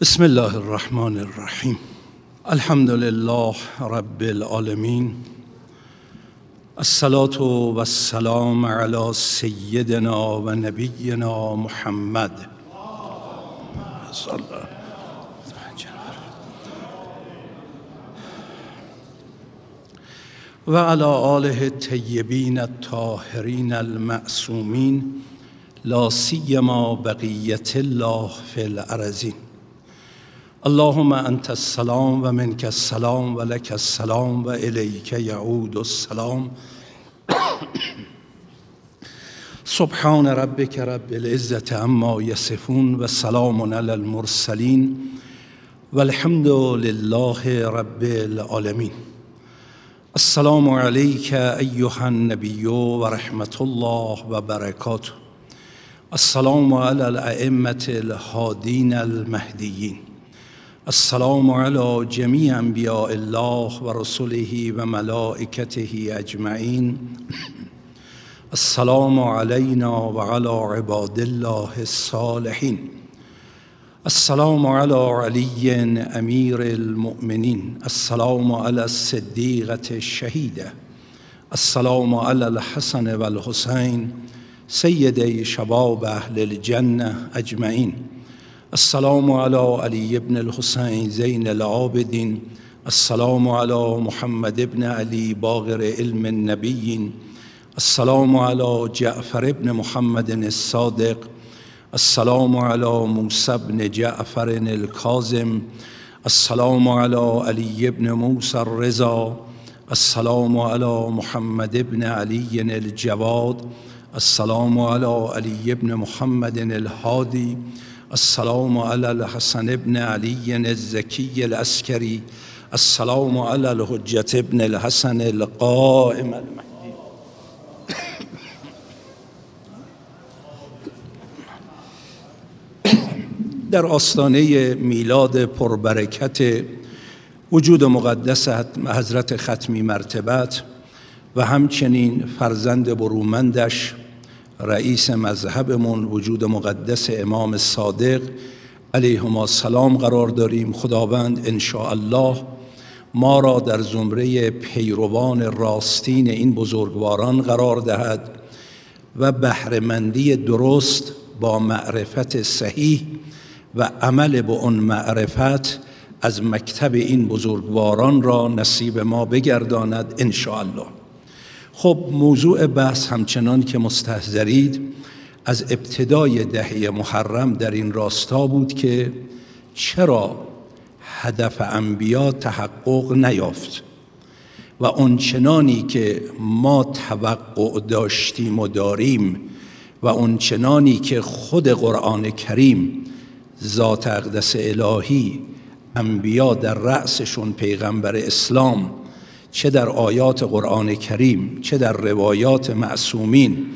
بسم الله الرحمن الرحیم. الحمد لله رب العالمین. الصلاة والسلام على سیدنا و نبینا محمد. و على آله الطیبین الطاهرین المعصومین لا سیما بقیت الله فی الارضین. اللهم انت السلام و منك السلام و لك السلام و الیک یعود السلام سبحان ربك رب العزة عما يصفون و سلام علی المرسلین والحمد لله رب العالمین السلام عليك أيها النبي ورحمة الله وبركاته السلام على الأئمة الهادين المهديين السلام على جميع انبیاء الله و رسله و ملائکته اجمعین. السلام علينا و علی عباد الله الصالحین. السلام على علي امیر المؤمنین. السلام على الصدیقة الشهیده. السلام على الحسن والحسین سید شباب اهل الجنه اجمعین. السلام على علي بن الحسين زين العابدين السلام على محمد بن علي باغر علم النبيين السلام على جعفر بن محمد الصادق. السلام على موسى بن جعفر الكاظم. السلام على علي بن موسى الرضا. السلام على محمد بن علي الجواد. السلام على علي بن محمد الهادي. السلام على الحسن بن علي الزكي العسكري السلام على الحجة بن الحسن القائم المهدي در آستانه میلاد پربرکت وجود مقدس حضرت ختمی مرتبت و همچنین فرزند برومندش رئیس مذهبمون وجود مقدس امام صادق. علیهما السلام قرار داریم. خداوند ان الله ما را در زمره پیروان راستین این بزرگواران قرار دهد و بهرهمندی درست با معرفت صحیح و عمل به اون معرفت از مکتب این بزرگواران را نصیب ما بگرداند ان الله خب موضوع بحث همچنان که مستحضرید از ابتدای دهه محرم در این راستا بود که چرا هدف انبیا تحقق نیافت و آنچنانی که ما توقع داشتیم و داریم و آنچنانی که خود قرآن کریم ذات اقدس الهی انبیا در رأسشون پیغمبر اسلام چه در آیات قرآن کریم چه در روایات معصومین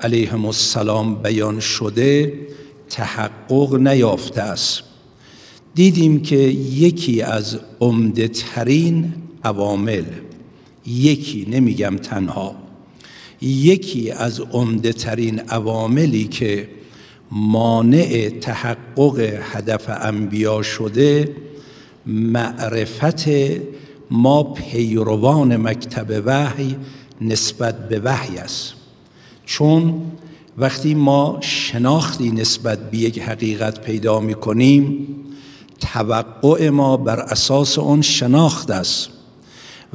علیهم السلام بیان شده تحقق نیافته است. دیدیم که یکی از عمده ترین عوامل یکی نمیگم تنها یکی از عمده ترین عواملی که مانع تحقق هدف انبیا شده معرفت ما پیروان مکتب وحی نسبت به وحی است. چون وقتی ما شناختی نسبت به یک حقیقت پیدا می کنیم توقع ما بر اساس اون شناخت است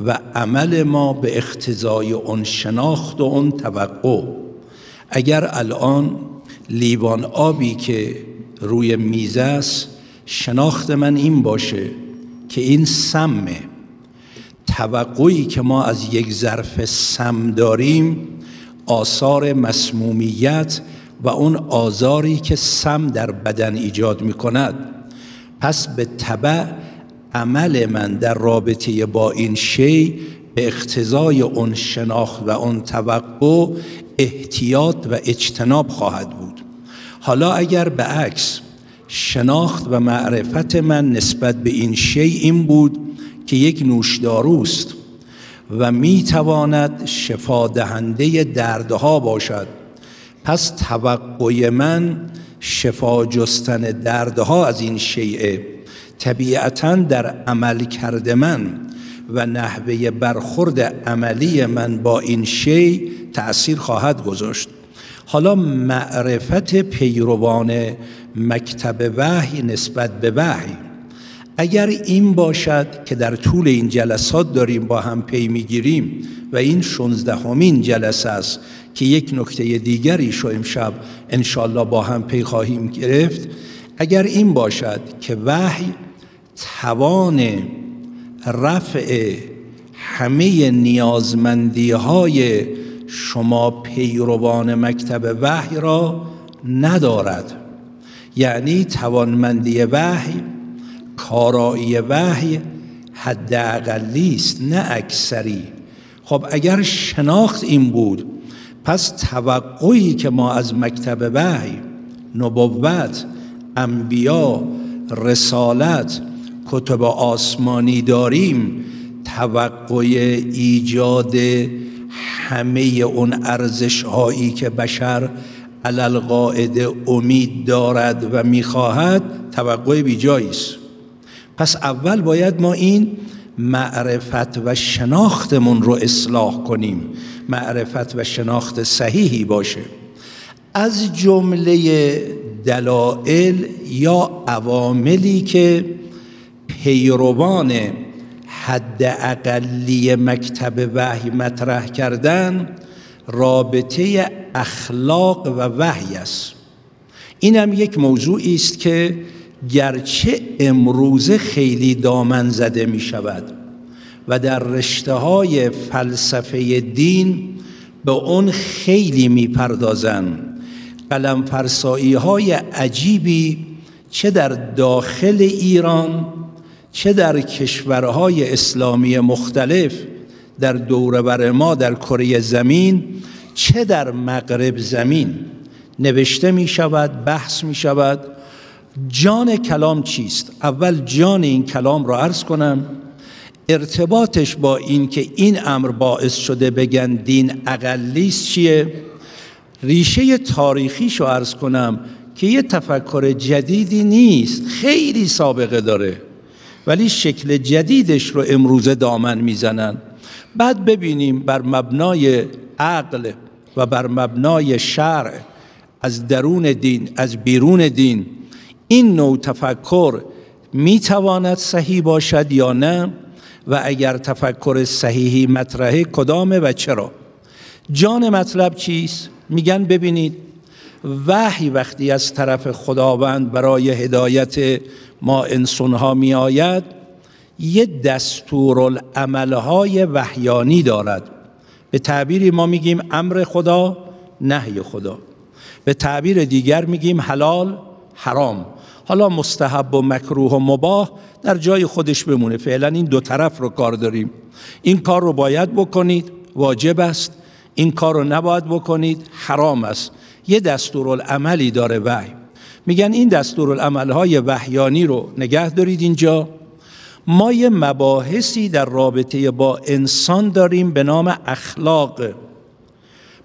و عمل ما به اقتضای اون شناخت و اون توقع. اگر الان لیوان آبی که روی میزه است شناخت من این باشه که این سمه. توقعی که ما از یک ظرف سم داریم آثار مسمومیت و اون آزاری که سم در بدن ایجاد می کند پس به طبع عمل من در رابطه با این شی به اقتضای اون شناخت و اون توقع احتیاط و اجتناب خواهد بود. حالا اگر به عکس شناخت و معرفت من نسبت به این شی این بود که یک نوشداروست و می تواند شفا دهنده دردها باشد. پس توقع من شفا جستن دردها از این شیعه طبیعتا در عمل کرده من و نحوه برخورد عملی من با این شی تأثیر خواهد گذاشت. حالا معرفت پیروان مکتب وحی نسبت به وحی اگر این باشد که در طول این جلسات داریم با هم پی می‌گیریم و این شونزدهمین جلسه است که یک نکته دیگری شو امشب انشالله با هم پی خواهیم گرفت اگر این باشد که وحی توان رفع همه نیازمندی های شما پیروان مکتب وحی را ندارد. یعنی توانمندی وحی کارایی وحی حد است نه اکثری. خب اگر شناخت این بود پس توقعی که ما از مکتب وحی نبوت انبیا رسالت کتب آسمانی داریم توقع ایجاد همه اون ارزش هایی که بشر علل قاعده امید دارد و می‌خواهد توقع بیجایی است پس اول باید ما این معرفت و شناختمون رو اصلاح کنیم. معرفت و شناخت صحیحی باشه. از جمله دلائل یا عواملی که پیروان حد اقلی مکتب وحی مطرح کردن رابطه اخلاق و وحی است. این هم یک موضوعی است که گرچه امروزه خیلی دامن زده می شود و در رشته های فلسفه دین به اون خیلی می پردازن. قلم فرسایی های عجیبی چه در داخل ایران چه در کشورهای اسلامی مختلف در دور ما در کره زمین چه در مغرب زمین. نوشته می شود بحث می شود. جان کلام چیست؟ اول جان این کلام را عرض کنم. ارتباطش با این که این امر باعث شده بگن دین اقلیست چیه؟ ریشه تاریخیش رو عرض کنم که یه تفکر جدیدی نیست خیلی سابقه داره. ولی شکل جدیدش رو امروزه دامن می‌زنن. بعد ببینیم بر مبنای عقل و بر مبنای شرع از درون دین از بیرون دین این نوع تفکر می‌تواند صحیح باشد یا نه و اگر تفکر صحیحی مطرحه کدامه و چرا؟ جان مطلب چیست؟ میگن ببینید وحی وقتی از طرف خداوند برای هدایت ما انسانها می آید یه دستورالعملهای وحیانی دارد. به تعبیری ما میگیم امر خدا نهی خدا. به تعبیر دیگر میگیم حلال حرام. حالا مستحب و مکروه و مباه در جای خودش بمونه. فعلا این دو طرف رو کار داریم. این کار رو باید بکنید واجب است. این کار رو نباید بکنید حرام است. یه دستورالعملی داره وحی. میگن این دستورالعملهای وحیانی رو نگه دارید اینجا. ما یه مباحثی در رابطه با انسان داریم به نام اخلاق.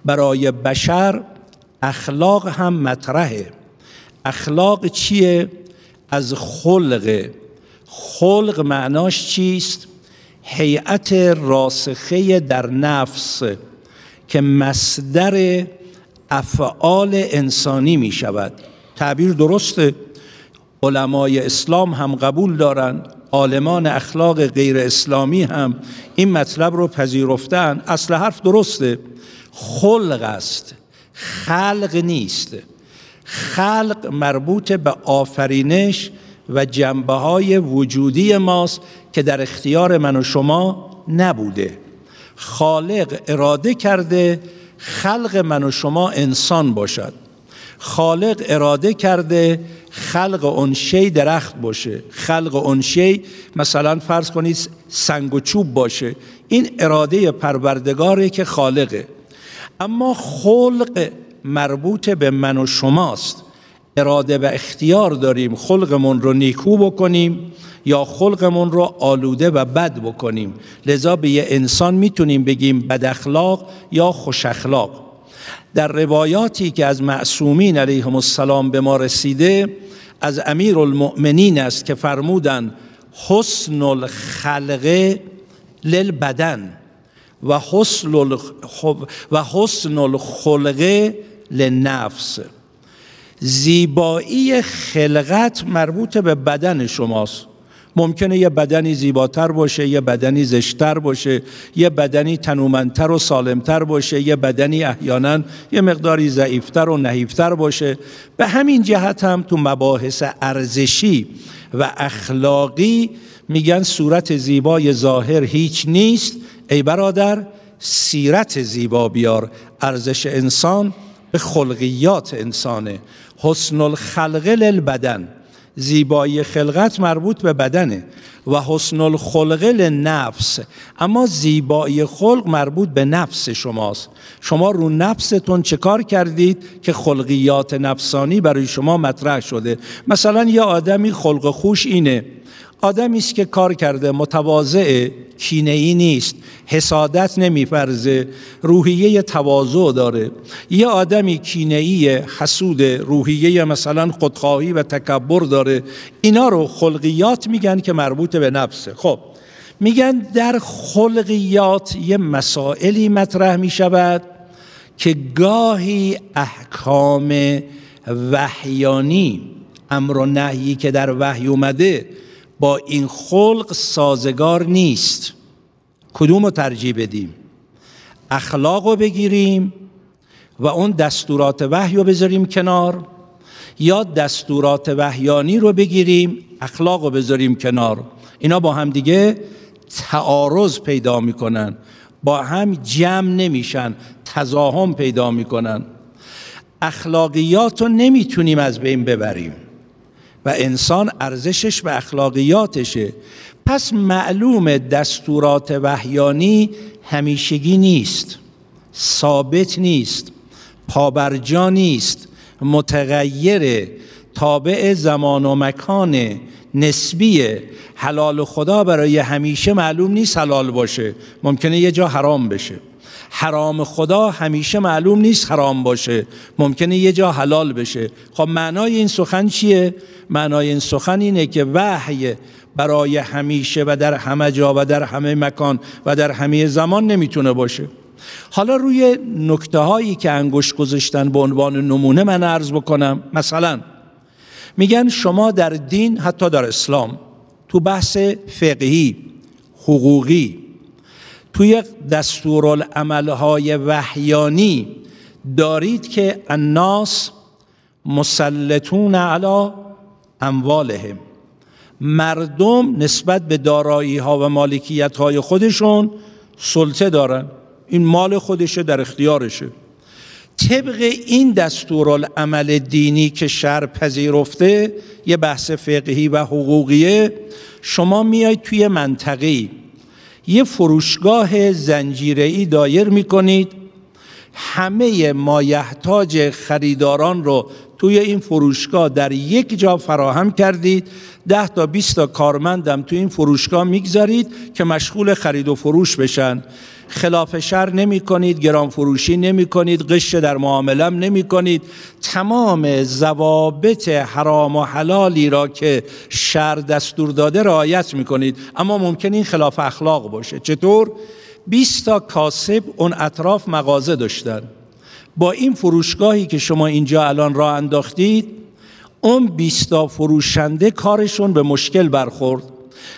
برای بشر اخلاق هم مطرحه. اخلاق چیه؟ از خلق. خلق معناش چیست؟ هیئت راسخه در نفس که مصدر افعال انسانی می شود. تعبیر درسته. علمای اسلام هم قبول دارند عالمان اخلاق غیر اسلامی هم این مطلب رو پذیرفتن. اصل حرف درسته. خلق است خلق نیست. خلق مربوط به آفرینش و جنبه های وجودی ماست که در اختیار من و شما نبوده. خالق اراده کرده خلق من و شما انسان باشد. خالق اراده کرده خلق اون شی درخت باشه. خلق اون شی مثلا فرض کنید سنگ و چوب باشه. این اراده پروردگاره که خالقه. اما خلق مربوط به من و شماست. اراده و اختیار داریم خلقمون رو نیکو بکنیم یا خلقمون رو آلوده و بد بکنیم. لذا به یه انسان می‌تونیم بگیم بد اخلاق یا خوش اخلاق. در روایاتی که از معصومین علیهم السلام به ما رسیده از امیر المؤمنین است که فرمودن حسن الخلقه للبدن و حسن و حسن لنفس زیبایی خلقت مربوط به بدن شماست. ممکنه یه بدنی زیباتر باشه یه بدنی زشتر باشه یه بدنی تنومندتر و سالمتر باشه یه بدنی احیانا یه مقداری ضعیفتر و نحیفتر باشه. به همین جهت هم تو مباحث ارزشی و اخلاقی میگن صورت زیبای ظاهر هیچ نیست. ای برادر سیرت زیبا بیار. ارزش انسان به خلقیات انسانه. حسن الخلق للبدن. زیبایی خلقت مربوط به بدنه و حسن الخلق لنفس. اما زیبایی خلق مربوط به نفس شماست. شما رو نفستون چه کار کردید که خلقیات نفسانی برای شما مطرح شده؟ مثلا یه آدمی خلق خوش اینه. آدمی است که کار کرده متواضع کینه ای نیست حسادت نمیفرزه روحیه تواضع داره. یه آدمی کینه ای حسود روحیه مثلا خودخواهی و تکبر داره. اینا رو خلقیات میگن که مربوط به نفسه. خب میگن در خلقیات یه مسائلی مطرح می‌شود که گاهی احکام وحیانی امر و نهی که در وحی اومده با این خلق سازگار نیست. کدوم رو ترجیح بدیم؟ اخلاق رو بگیریم و اون دستورات وحی رو بذاریم کنار یا دستورات وحیانی رو بگیریم اخلاق رو بذاریم کنار؟ اینا با هم دیگه تعارض پیدا می‌کنن با هم جمع نمیشن تزاهم پیدا می‌کنن. اخلاقیات رو نمی‌تونیم از بین ببریم. و انسان ارزشش و اخلاقیاتشه. پس معلوم دستورات وحیانی همیشگی نیست ثابت نیست پابرجا نیست متغیر تابع زمان و مکان نسبی حلال خدا برای همیشه معلوم نیست حلال باشه ممکنه یه جا حرام بشه. حرام خدا همیشه معلوم نیست حرام باشه. ممکنه یه جا حلال بشه. خب معنای این سخن چیه؟ معنای این سخن اینه که وحی برای همیشه و در همه جا و در همه مکان و در همه زمان نمی‌تونه باشه. حالا روی نکته هایی که انگوش گذاشتن به عنوان نمونه من عرض بکنم. مثلا میگن شما در دین حتی در اسلام تو بحث فقهی حقوقی توی دستورالعملهای وحیانی دارید که الناس مسلطون علی اموالهم. مردم نسبت به دارایی ها و مالکیت های خودشون سلطه دارن. این مال خودشه در اختیارشه. طبق این دستورالعمل دینی که شر پذیرفته یه بحث فقهی و حقوقیه شما میاید توی منطقی یه فروشگاه زنجیره‌ای دایر می‌کنید. همه مایحتاج خریداران رو توی این فروشگاه در یک جا فراهم کردید. ده تا 20 تا کارمندم توی این فروشگاه می‌گذارید که مشغول خرید و فروش بشن. خلاف شر نمی کنید گران فروشی نمی کنید قش در معاملم نمی کنید. تمام ضوابط حرام و حلالی را که شر دستور داده رعایت می کنید. اما ممکن این خلاف اخلاق باشه. چطور؟ 20 تا کاسب اون اطراف مغازه داشتن. با این فروشگاهی که شما اینجا الان راه انداختید اون 20 تا فروشنده کارشون به مشکل برخورد.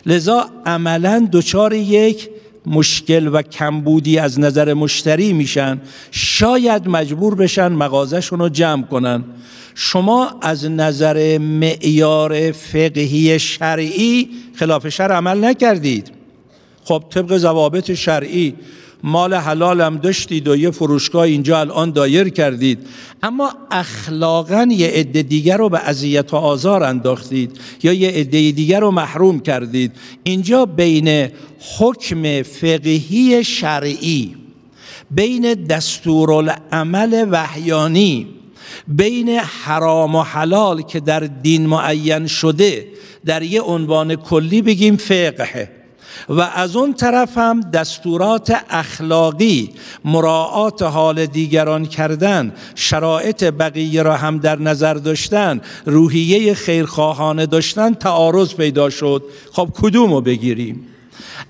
لذا عملا دچار یک مشکل و کمبودی از نظر مشتری میشن شاید مجبور بشن مغازشون رو جمع کنن. شما از نظر معیار فقهی شرعی خلاف شرع عمل نکردید. خب طبق ضوابط شرعی مال حلالم داشتید و یه فروشگاه اینجا الان دایر کردید. اما اخلاقا یه عده دیگر رو به اذیت و آزار انداختید یا یه عده دیگر رو محروم کردید. اینجا بین حکم فقهی شرعی بین دستورالعمل وحیانی بین حرام و حلال که در دین معین شده در یه عنوان کلی بگیم فقه. و از اون طرف هم دستورات اخلاقی مراعات حال دیگران کردن شرایط بقیه را هم در نظر داشتن روحیه خیرخواهانه داشتن تعارض پیدا شد. خب کدوم رو بگیریم؟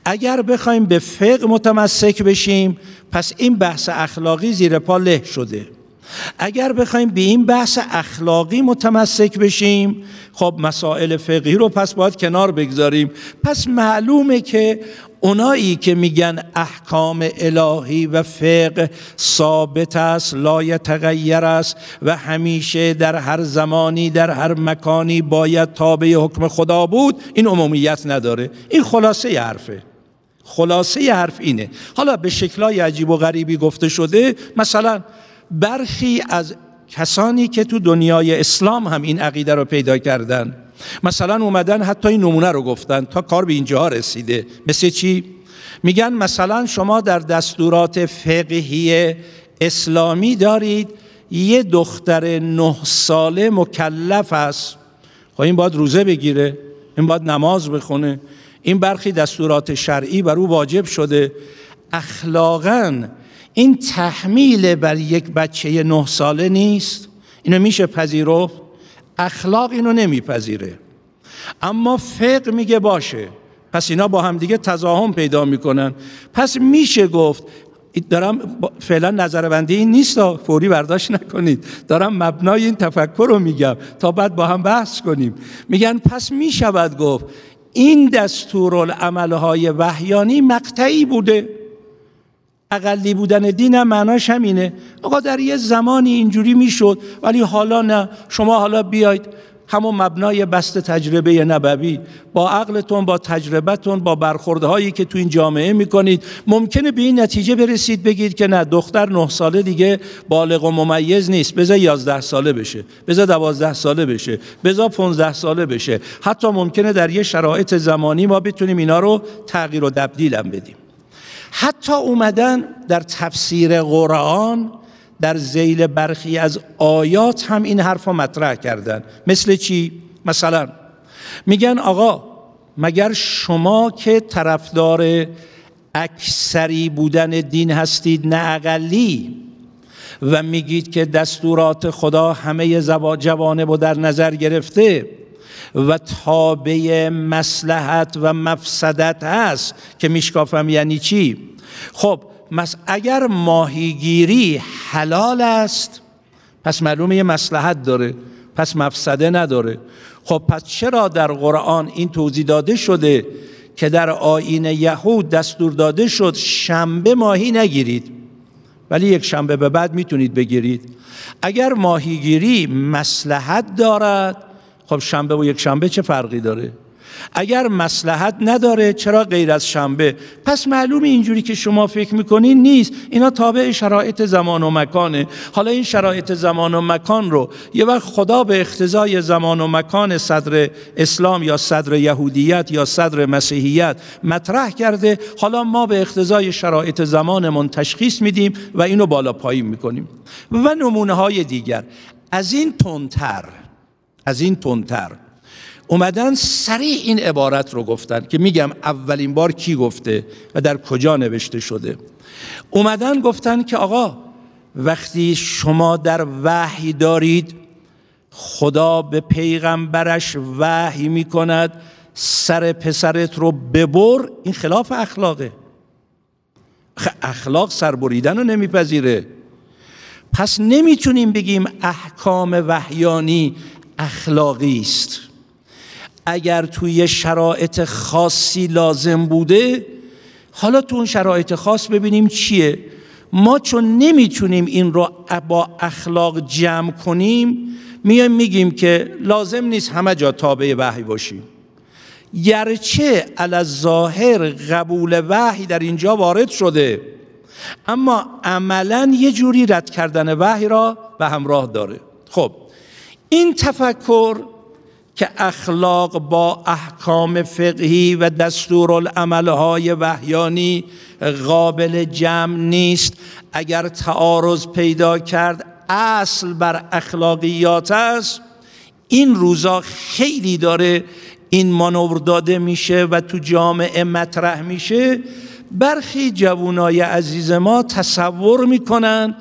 اگر بخوایم به فقه متمسک بشیم پس این بحث اخلاقی زیر پا له شده. اگر بخوایم به این بحث اخلاقی متمسک بشیم خب مسائل فقهی رو پس باید کنار بگذاریم. پس معلومه که اونایی که میگن احکام الهی و فقه ثابت است لا تغییر است و همیشه در هر زمانی در هر مکانی باید تابع حکم خدا بود این عمومیت نداره. این خلاصه حرفه. خلاصه حرف اینه. حالا به شکلای عجیب و غریبی گفته شده مثلا برخی از کسانی که تو دنیای اسلام هم این عقیده رو پیدا کردن مثلا اومدن حتی این نمونه رو گفتن تا کار به اینجا رسیده. مثل چی؟ میگن مثلا شما در دستورات فقهی اسلامی دارید یه دختر نه ساله مکلف است. خب این باید روزه بگیره این باید نماز بخونه. این برخی دستورات شرعی بر او واجب شده. اخلاقا این تحمیل بر یک بچه نه ساله نیست. اینو میشه پذیرفت؟ اخلاق اینو نمیپذیره. اما فقه میگه باشه. پس اینا با هم دیگه تضاهم پیدا می‌کنن. پس میشه گفت دارم فعلا نظر بندی این نیست فوری برداشت نکنید. دارم مبنای این تفکر رو میگم تا بعد با هم بحث کنیم. میگن پس می‌شود گفت این دستورالعملهای وحیانی مقطعی بوده. اقلی بودن دین هم معناش همینه. آقا در یه زمانی اینجوری می‌شد ولی حالا نه. شما حالا بیاید همون مبنای بست تجربه نبوی. با عقلتون با تجربتون با برخوردهایی که تو این جامعه می‌کنید. ممکنه به این نتیجه برسید بگید که نه دختر نه ساله دیگه بالغ و ممیز نیست. بذار یازده ساله بشه. بذار دوازده ساله بشه. بذار پونزده ساله بشه. حتی ممکنه در یه شرایط زمانی ما بتونیم اینا رو تغییر و تبدیلم بدیم. حتی اومدن در تفسیر قرآن در زیل برخی از آیات هم این حرف رو مطرح کردن. مثل چی؟ مثلا میگن آقا مگر شما که طرفدار اکثری بودن دین هستید نه اقلی؟ و میگید که دستورات خدا همه جوانب رو در نظر گرفته؟ و تابع مسلحت و مفسدت هست که میشکافم یعنی چی؟ خب مس اگر ماهیگیری حلال است پس معلومه یه مسلحت داره پس مفسده نداره. خب پس چرا در قرآن این توضیح داده شده که در آین یهود دستور داده شد شنبه ماهی نگیرید؟ ولی یک شنبه به بعد می‌تونید بگیرید. اگر ماهیگیری مسلحت دارد خب شنبه و یک شنبه چه فرقی داره؟ اگر مسلحت نداره چرا غیر از شنبه؟ پس معلوم اینجوری که شما فکر می‌کنین نیست. اینا تابع شرایط زمان و مکانه. حالا این شرایط زمان و مکان رو یه وقت خدا به اختزای زمان و مکان صدر اسلام یا صدر یهودیت یا صدر مسیحیت مطرح کرده. حالا ما به اختزای شرایط زمانمون تشخیص میدیم و اینو بالا پایین می‌کنیم. و نمونه های دیگر. از این تندتر از این تندتر. اومدن سریع این عبارت رو گفتن که میگم اولین بار کی گفته و در کجا نوشته شده. اومدن گفتن که آقا وقتی شما در وحی دارید خدا به پیغمبرش وحی می‌کند سر پسرت رو ببر این خلاف اخلاقه. اخلاق سربریدن رو نمیپذیره. پس نمی‌تونیم بگیم احکام وحیانی اخلاقی است. اگر توی شرایط خاصی لازم بوده حالا تو اون شرایط خاص ببینیم چیه. ما چون نمی‌تونیم این رو با اخلاق جمع کنیم میایم میگیم که لازم نیست همه جا تابع وحی باشیم. گرچه علی ظاهر قبول وحی در اینجا وارد شده اما عملا یه جوری رد کردن وحی را به همراه داره. خب این تفکر که اخلاق با احکام فقهی و دستورالعملهای وحیانی قابل جمع نیست اگر تعارض پیدا کرد اصل بر اخلاقیات است این روزا خیلی داره این مانور داده میشه و تو جامعه مطرح میشه. برخی جوانای عزیز ما تصور می‌کنن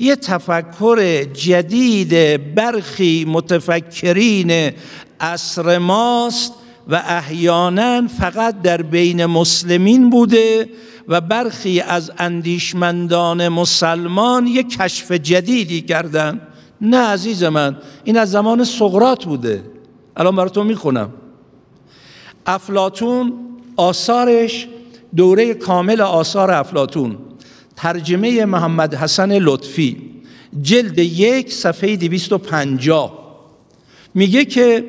یه تفکر جدید برخی متفکرین عصر ماست و احیانا فقط در بین مسلمین بوده و برخی از اندیشمندان مسلمان یک کشف جدیدی کردن. نه عزیز من این از زمان سقرات بوده. الان براتون می‌خونم. افلاتون آثارش دوره کامل آثار افلاتون ترجمه محمد حسن لطفی جلد یک صفحه 250 میگه که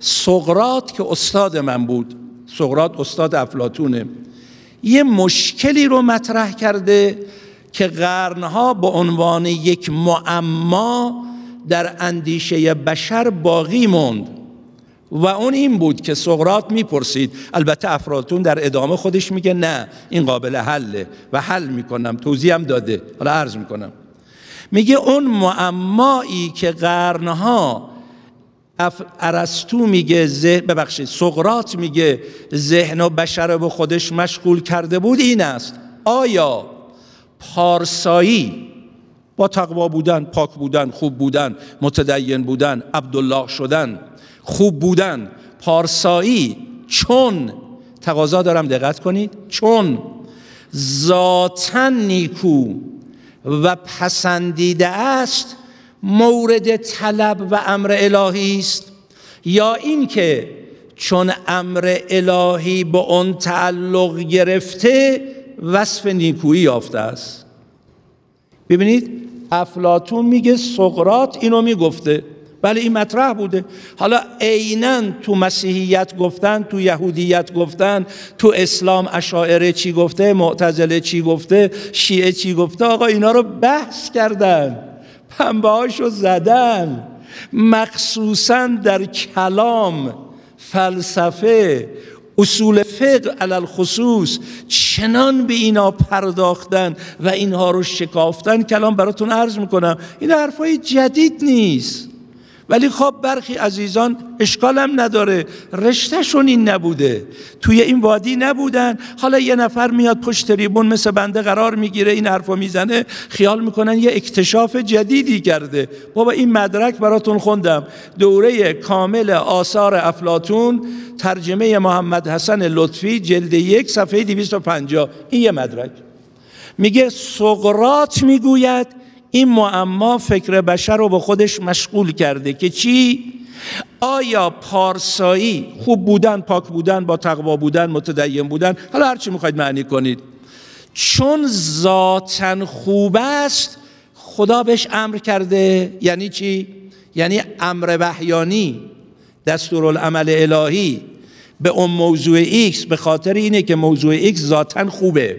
سقرات که استاد من بود سقرات استاد افلاتونه یه مشکلی رو مطرح کرده که قرنها به عنوان یک معما در اندیشه بشر باقی موند. و اون این بود که سقرات می‌پرسید. البته افراتون در ادامه خودش میگه نه این قابل حله و حل می‌کنم توضیح هم داده. حالا عرض می‌کنم. میگه اون معمایی که قرنها ارسطو میگه ببخشید سقرات میگه ذهن و بشر به خودش مشغول کرده بود این است. آیا پارسایی با تقوا بودن پاک بودن خوب بودن متدین بودن عبدالله شدن خوب بودن پارسایی چون. تقاضا دارم دقت کنید چون. ذاتا نیکو و پسندیده است مورد طلب و امر الهی است. یا اینکه چون امر الهی به اون تعلق گرفته وصف نیکویی یافته است. ببینید افلاتون میگه سقرات اینو می‌گفته. بله این مطرح بوده. حالا عینا تو مسیحیت گفتن تو یهودیت گفتن تو اسلام اشاعره چی گفته معتزله چی گفته شیعه چی گفته آقا اینا رو بحث کردن پنبه هاشو زدن. مخصوصا در کلام فلسفه اصول فقه علل خصوص چنان به اینا پرداختن و اینها رو شکافتن. کلام براتون عرض می‌کنم این حرفای جدید نیست. ولی خب برخی عزیزان اشکالم نداره. رشتهشون این نبوده. توی این وادی نبودن. حالا یه نفر میاد پشت تریبون مثل بنده قرار می‌گیره این حرفو می‌زنه خیال می‌کنن یه اکتشاف جدیدی کرده. بابا این مدرک براتون خوندم. دوره کامل آثار افلاتون ترجمه محمد حسن لطفی جلد یک صفحه 250 این یه مدرک. میگه سقرات می‌گوید این معما فکر بشر رو به خودش مشغول کرده که چی؟ آیا پارسایی خوب بودن پاک بودن با تقوا بودن متدین بودن؟ حالا هرچی می‌خواید معنی کنید. چون ذاتا خوب است خدا بهش امر کرده. یعنی چی؟ یعنی امر وحیانی دستورالعمل الهی. به اون موضوع X به خاطر اینه که موضوع X ذاتا خوبه.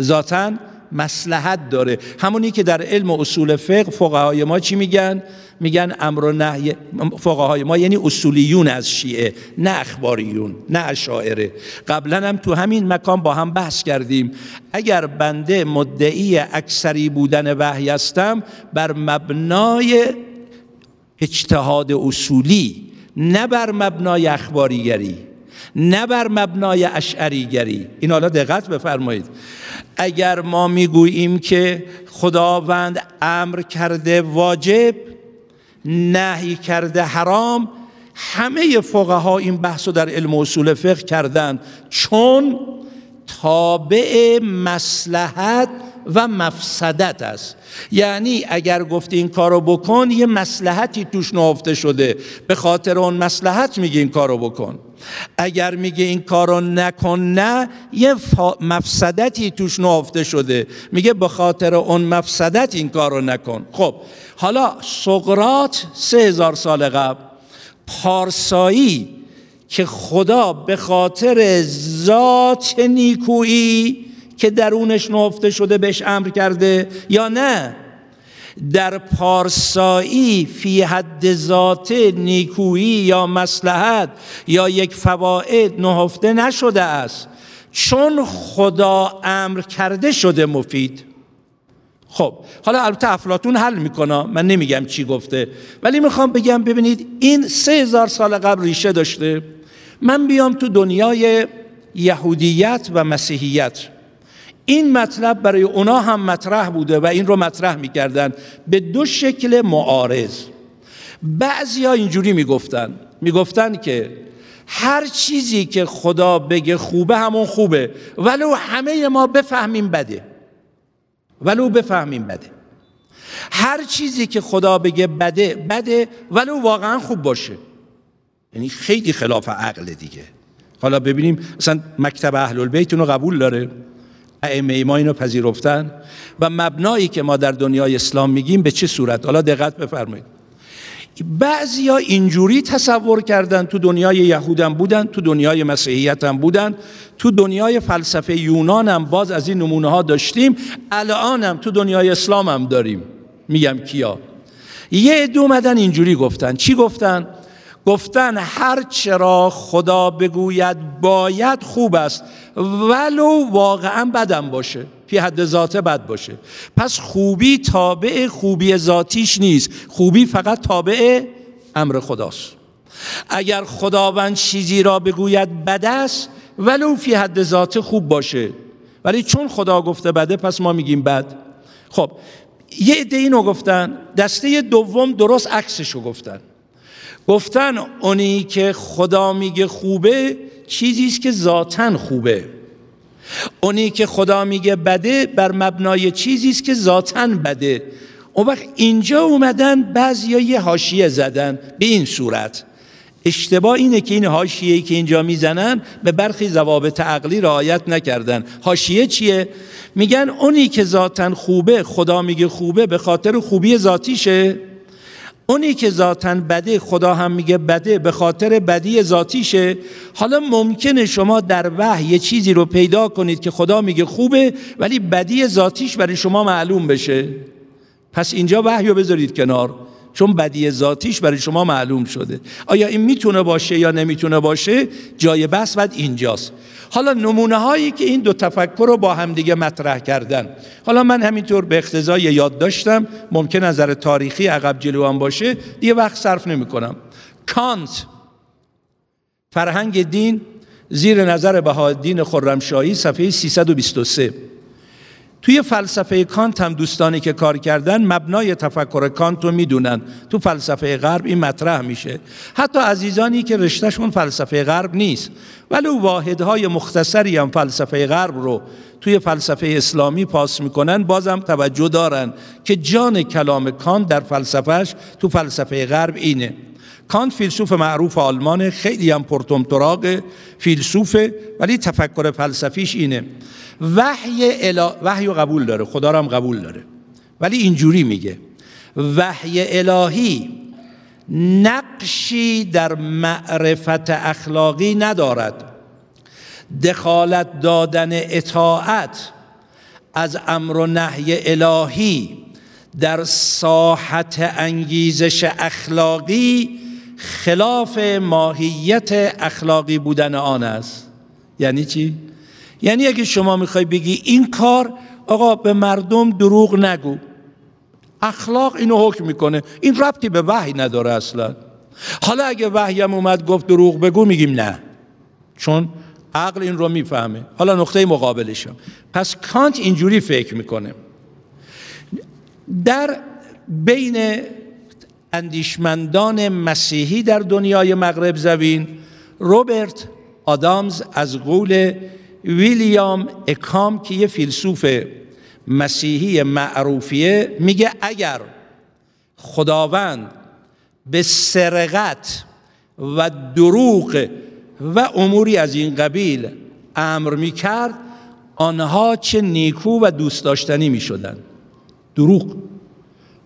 ذاتا مصلحت داره. همونی که در علم و اصول فقه فقهای ما چی میگن؟ میگن امر و نهی فقهای ما یعنی اصولیون از شیعه نه اخباریون نه اشاعره. قبلا هم تو همین مکان با هم بحث کردیم. اگر بنده مدعی اکثری بودن وحی هستم بر مبنای اجتهاد اصولی نه بر مبنای اخباریگری. نه بر مبنای اشعریگری. این حالا دقت بفرمایید. اگر ما می‌گوییم که خداوند امر کرده واجب نهی کرده حرام همه فقها این بحث رو در علم اصول فقه کردند چون تابع مسلحت و مفسدت است. یعنی اگر گفتی این کارو بکن یه مسلحتی توش نهفته شده. به خاطر اون مسلحت میگه این کارو بکن. اگر میگه این کارو نکن نه یه مفسدتی توش نهفته شده. میگه به خاطر اون مفسدت این کارو نکن. خب حالا سقرات سه هزار سال قبل پارسایی که خدا به خاطر ذات نیکویی که درونش نهفته شده بهش امر کرده یا نه؟ در پارسایی فی حد ذات نیکویی یا مسلحت یا یک فواید نهفته نشده است. چون خدا امر کرده شده مفید. خب حالا البته افلاتون حل می‌کنه. من نمیگم چی گفته. ولی می‌خوام بگم ببینید این سه هزار سال قبل ریشه داشته. من بیام تو دنیای یهودیت و مسیحیت. این مطلب برای اونا هم مطرح بوده و این رو مطرح می‌کردن به دو شکل معارض. بعضی ها اینجوری می‌گفتن می‌گفتن که هر چیزی که خدا بگه خوبه همون خوبه ولو همه ما بفهمیم بده. ولو بفهمیم بده. هر چیزی که خدا بگه بده بده ولو واقعا خوب باشه. یعنی خیلی خلاف عقل دیگه. حالا ببینیم مثلا مکتب اهل البیت رو قبول داره؟ ائمه ما اینو پذیرفتن و مبنایی که ما در دنیای اسلام میگیم به چه صورت؟ حالا دقت بفرمایید. بعضی ها اینجوری تصور کردن تو دنیای یهودم بودن تو دنیای مسیحیت هم بودن تو دنیای فلسفه یونان هم باز از این نمونه ها داشتیم الانم تو دنیای اسلام هم داریم. میگم کیا؟ یه دو مدن اینجوری گفتن. چی گفتن؟ گفتن هر چرا خدا بگوید باید خوب است ولو واقعا بدم باشه پی حد ذات بد باشه. پس خوبی تابع خوبی ذاتیش نیست خوبی فقط تابع امر خداست. اگر خداوند چیزی را بگوید بد است ولو فی حد ذات خوب باشه. ولی چون خدا گفته بده پس ما میگیم بد. خب یه عده اینو گفتن دسته دوم درست عکسشو گفتن. گفتن اونی که خدا میگه خوبه چیزی است که ذاتا خوبه. اونی که خدا میگه بده بر مبنای چیزی است که ذاتا بده. اون وقت اینجا اومدن بعضیا یه حاشیه زدن به این صورت. اشتباه اینه که این حاشیه که اینجا می‌زنن به برخی ضوابط عقلی رعایت نکردن. حاشیه چیه؟ میگن اونی که ذاتا خوبه خدا میگه خوبه به خاطر خوبی ذاتیشه. اونی که ذاتا بده خدا هم میگه بده به خاطر بدی ذاتیشه. حالا ممکنه شما در وحی یه چیزی رو پیدا کنید که خدا میگه خوبه ولی بدی ذاتیش برای شما معلوم بشه. پس اینجا وحی رو بذارید کنار. چون بدی ذاتیش برای شما معلوم شده. آیا این می‌تونه باشه یا نمی‌تونه باشه؟ جای بحث بعد اینجاست. حالا نمونه هایی که این دو تفکر رو با همدیگه مطرح کردن. حالا من همینطور به اقتضای یاد داشتم. ممکن نظر تاریخی عقب جلو هم باشه. دیگه وقت صرف نمی کنم کانت فرهنگ دین زیر نظر بهادین خرمشاهی صفحه 323 توی فلسفه کانت هم دوستانی که کار کردن مبنای تفکر کانت رو می‌دونن. تو فلسفه غرب این مطرح میشه. حتی عزیزانی که رشتهشون فلسفه غرب نیست. ولی واحدهای مختصری هم فلسفه غرب رو توی فلسفه اسلامی پاس می‌کنن بازم توجه دارن که جان کلام کانت در فلسفهش تو فلسفه غرب اینه. کانت فیلسوف معروف آلمانه خیلی هم پرتمتراغ فیلسوفه ولی تفکر فلسفیش اینه. وحی, الا... وحی قبول داره خدا رو هم قبول داره. ولی اینجوری میگه. وحی الهی نقشی در معرفت اخلاقی ندارد. دخالت دادن اطاعت از امر و نهی الهی در ساحت انگیزش اخلاقی خلاف ماهیت اخلاقی بودن آن است. یعنی چی؟ یعنی اگه شما می‌خوای بگی این کار آقا به مردم دروغ نگو. اخلاق اینو حکم می‌کنه. این ربطی به وحی نداره اصلا. حالا اگه وحی هم اومد گفت دروغ بگو میگیم نه. چون عقل این رو می‌فهمه. حالا نقطه مقابلشم. پس کانت اینجوری فکر می‌کنه. در بین اندیشمندان مسیحی در دنیای مغرب زمین روبرت آدامز از قول ویلیام اکام که یه فیلسوف مسیحی معروفیه میگه اگر خداوند به سرقت و دروغ و اموری از این قبیل امر می‌کرد آنها چه نیکو و دوست داشتنی می‌شدن دروغ.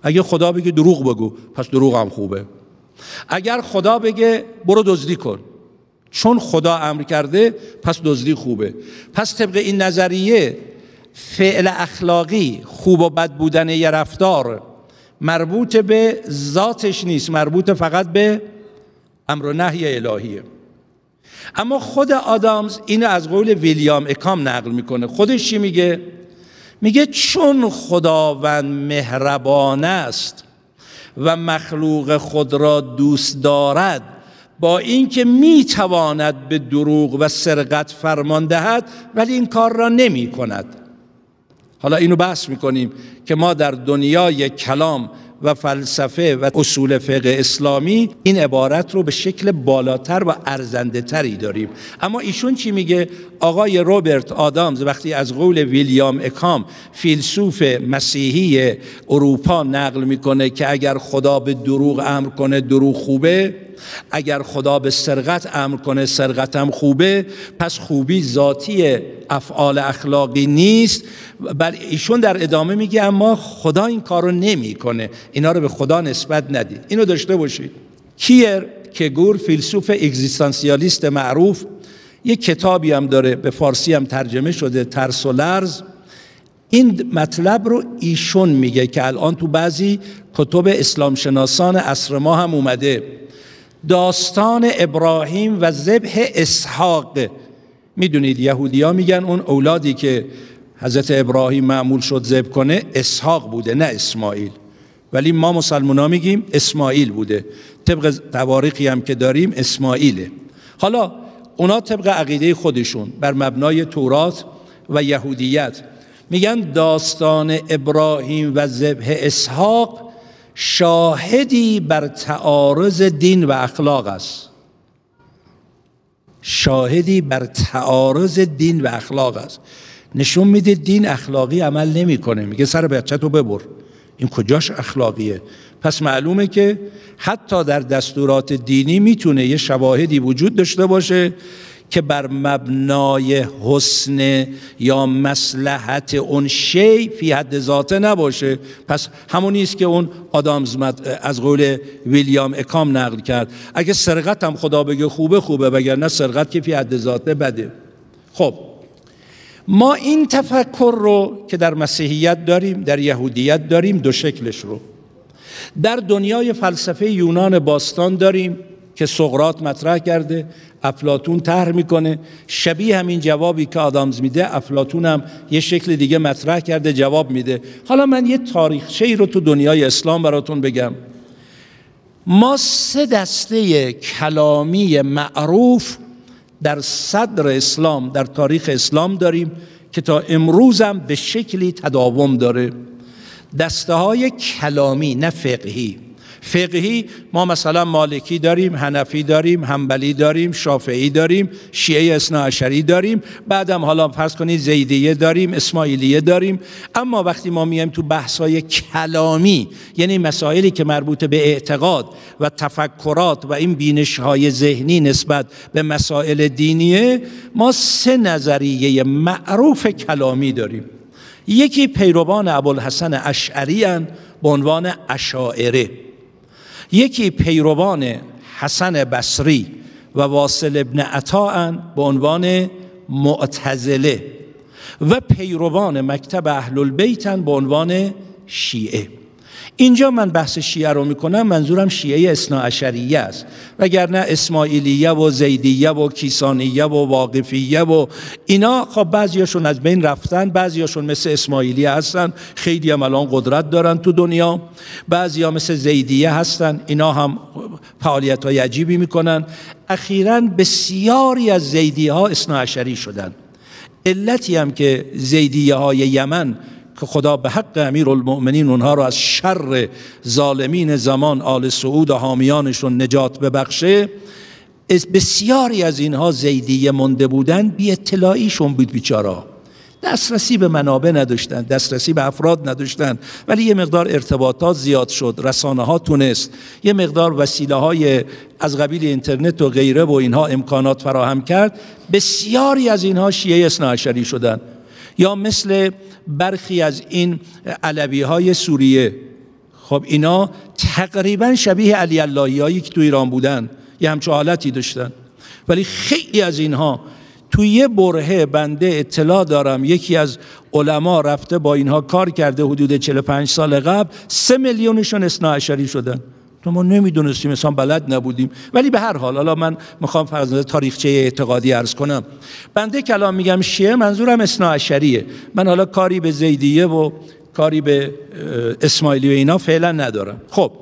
اگه خدا بگه دروغ بگو پس دروغ هم خوبه. اگر خدا بگه برو دزدی کن. چون خدا امر کرده پس دزدی خوبه. پس طبق این نظریه فعل اخلاقی خوب و بد بودن یه رفتار مربوط به ذاتش نیست مربوط فقط به امر و نهی الهیه. اما خود آدامز اینو از قول ویلیام اکام نقل می‌کنه. خودش چی میگه؟ میگه چون خداوند مهربان است و مخلوق خود را دوست دارد با اینکه می‌تواند به دروغ و سرقت فرمان دهد ولی این کار را نمی کند. حالا اینو بحث می‌کنیم که ما در دنیای کلام و فلسفه و اصول فقه اسلامی این عبارت رو به شکل بالاتر و ارزنده تری داریم. اما ایشون چی میگه؟ آقای روبرت آدامز وقتی از قول ویلیام اکام فیلسوف مسیحی اروپا نقل می‌کنه که اگر خدا به دروغ امر کنه دروغ خوبه اگر خدا به سرقت امر کنه سرقت هم خوبه پس خوبی ذاتی افعال اخلاقی نیست. بل ایشون در ادامه میگه اما خدا این کارو نمی‌کنه. اینا رو به خدا نسبت ندید. اینو داشته باشید. کیر کگور فیلسوف اگزیستانسیالیست معروف یک کتابی هم داره به فارسی هم ترجمه شده ترس و لرز. این مطلب رو ایشون میگه که الان تو بعضی کتب اسلام شناسان عصر ما هم اومده. داستان ابراهیم و ذبح اسحاق. می‌دونید یهودی ها میگن اون اولادی که حضرت ابراهیم معمول شد ذبح کنه اسحاق بوده نه اسماعیل. ولی ما مسلمان میگیم اسماعیل بوده. طبق تواریخی هم که داریم اسماعیله. حالا اونا طبق عقیده خودشون بر مبنای تورات و یهودیت میگن داستان ابراهیم و ذبح اسحاق شاهدی بر تعارض دین و اخلاق است. شاهدی بر تعارض دین و اخلاق است. نشون میده دین اخلاقی عمل نمی‌کنه. میگه سر بچه تو ببر. این کجاش اخلاقیه؟ پس معلومه که حتی در دستورات دینی می‌تونه یه شواهدی وجود داشته باشه که بر مبنای حسن یا مسلحت اون شی فی حد ذاته نباشه. پس همونی است که اون آدامز از قول ویلیام اکام نقل کرد. اگه سرقت هم خدا بگه خوبه خوبه وگرنه سرقت که فی حد ذاته بده. خب ما این تفکر رو که در مسیحیت داریم در یهودیت داریم دو شکلش رو. در دنیای فلسفه یونان باستان داریم که سقرات مطرح کرده افلاتون طرح می‌کنه. شبیه همین جوابی که آدامز میده افلاتون هم یه شکل دیگه مطرح کرده جواب میده. حالا من یه تاریخچه رو تو دنیای اسلام براتون بگم. ما سه دسته کلامی معروف در صدر اسلام در تاریخ اسلام داریم که تا امروزم به شکلی تداوم داره. دسته های کلامی نه فقهی. فقهی ما مثلا مالکی داریم هنفی داریم همبلی داریم شافعی داریم شیعه اصناعشری داریم. بعدم حالا فرض کنید زیدیه داریم اسماعیلیه داریم. اما وقتی ما میایم تو بحثای کلامی یعنی مسائلی که مربوط به اعتقاد و تفکرات و این بینش های ذهنی نسبت به مسائل دینیه ما سه نظریه معروف کلامی داریم. یکی پیروان ابوالحسن اشعری به عنوان اشاعره. یکی پیروان حسن بصری و واصل ابن عطا به عنوان معتزله. و پیروان مکتب اهل البیت به عنوان شیعه. اینجا من بحث شیعه رو می‌کنم منظورم شیعه اسنا اشریه است. وگرنه اسماعیلیه و زیدیه و کیسانیه و واقفیه و اینا خب بعضیاشون از بین رفتن بعضیاشون مثل اسماعیلیه هستن خیلی هم الان قدرت دارن تو دنیا. بعضی ها مثل زیدیه هستن اینا هم فعالیت های عجیبی می‌کنن. اخیرا بسیاری از زیدیه ها اسنا اشری شدن. علتی هم که زیدیه های یمن که خدا به حق امیر المؤمنین اونها رو از شر ظالمین زمان آل سعود و حامیانشون نجات ببخشه بسیاری از اینها زیدیه مونده بودن بی اطلاعیشون بود بیچارا. دسترسی به منابع نداشتن دسترسی به افراد نداشتن ولی یه مقدار ارتباطات زیاد شد رسانه ها تونست. یه مقدار وسیله های از قبیل اینترنت و غیره و اینها امکانات فراهم کرد. بسیاری از اینها شیعه اصناعشری شدن. یا مثل برخی از این علوی های سوریه. خب اینا تقریبا شبیه علی اللهی هایی که تو ایران بودن. یه همچه حالتی داشتن. ولی خیلی از اینها توی یه برهه بنده اطلاع دارم. یکی از علما رفته با اینها کار کرده حدود 45 سال قبل. سه میلیونشون اصنا شدن. ما نمی‌دونستیم مثلا بلد نبودیم. ولی به هر حال حالا من می‌خوام فرض تاریخچه اعتقادی عرض کنم. بنده کلام میگم شیعه منظورم اسنا من حالا کاری به زیدیه و کاری به اسماعیلی و اینا فعلا ندارم. خب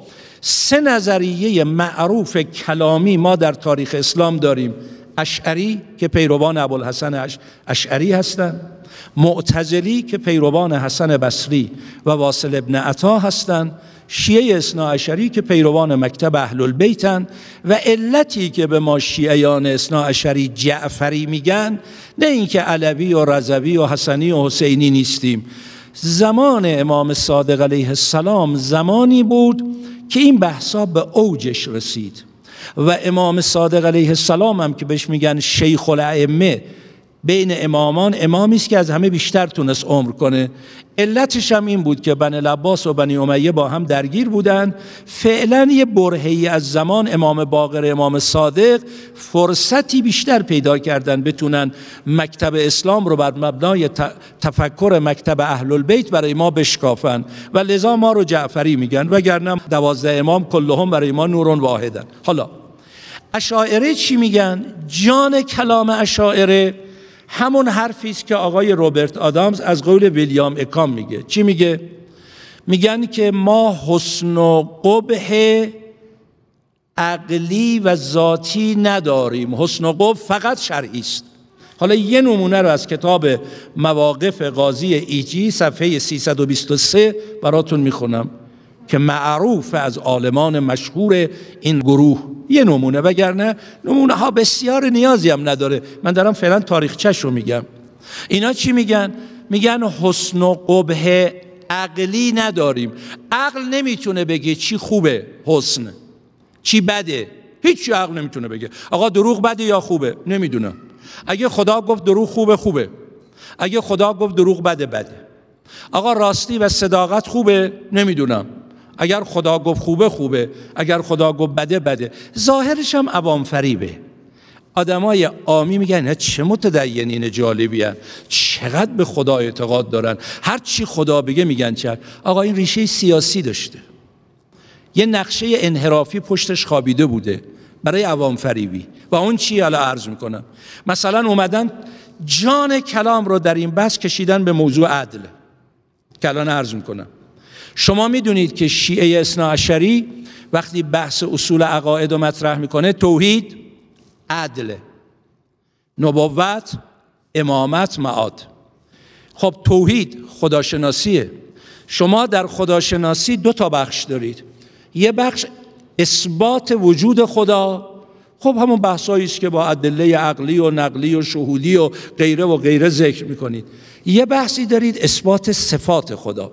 سه نظریه معروف کلامی ما در تاریخ اسلام داریم. اشعری که پیروان ابوالحسن اشعری هستند معتزلی که پیروان حسن بصری و واصل ابن عطا هستند شیعه اصنا که پیروان مکتب اهل البیتن و علتی که به ما شیعیان اصنا اشری جعفری میگن نه اینکه علوی و رضوی و حسنی و حسینی نیستیم. زمان امام صادق علیه السلام زمانی بود که این بحثا به اوجش رسید. و امام صادق علیه السلام هم که بهش میگن شیخ الائمه بین امامان امامی است که از همه بیشتر تونست عمر کنه. علتش هم این بود که بن لباس و بنی امیه با هم درگیر بودن. فعلا یه برهی از زمان امام باقر امام صادق فرصتی بیشتر پیدا کردن بتونن مکتب اسلام رو بر مبنای تفکر مکتب اهل البیت برای ما بشکافن. و لذا ما رو جعفری میگن وگرنه دوازده امام کلهم برای ما نورون واحدن. حالا اشاعره چی میگن؟ جان کلام اشاعره همون حرفی است که آقای روبرت آدامز از قول ویلیام اکام میگه. چی میگه؟ میگن که ما حسن و قبح عقلی و ذاتی نداریم. حسن و قبح فقط شرعی است. حالا یه نمونه رو از کتاب مواقف قاضی ایجی صفحه 323 براتون می‌خونم. که معروف از عالمان مشهور این گروه. یه نمونه وگرنه نمونه ها بسیار نیازی هم نداره. من دارم فعلا تاریخچش رو میگم. اینا چی میگن؟ میگن حسن و قبه عقلی نداریم. عقل نمی‌تونه بگه چی خوبه حسن. چی بده؟ هیچ عقل نمی‌تونه بگه. آقا دروغ بده یا خوبه؟ نمی‌دونم. اگه خدا گفت دروغ خوبه خوبه. اگه خدا گفت دروغ بده بده. آقا راستی و صداقت خوبه؟ نمی‌دونم. اگر خدا گفت خوبه خوبه. اگر خدا گفت بده بده. ظاهرش هم عوام فریبه. آدمای آمی میگن چه متدینین جالبی هن. چقدر به خدا اعتقاد دارن. هر چی خدا بگه میگن چه. آقا این ریشه سیاسی داشته. یه نقشه انحرافی پشتش خوابیده بوده برای عوام فریبی. و اون چی حالا عرض می‌کنم؟ مثلا اومدن جان کلام رو در این بحث کشیدن به موضوع عدل. کلان عرض می‌کنم. شما می‌دونید که شیعه اشری وقتی بحث اصول عقاید و مطرح می‌کنه توحید عدل نبوت امامت معاد. خب توحید خداشناسیه. شما در خداشناسی دو تا بخش دارید. یه بخش اثبات وجود خدا. خب همون بحثایی است که با ادله عقلی و نقلی و شهودی و غیره و غیره ذکر می‌کنید. یه بحثی دارید اثبات صفات خدا.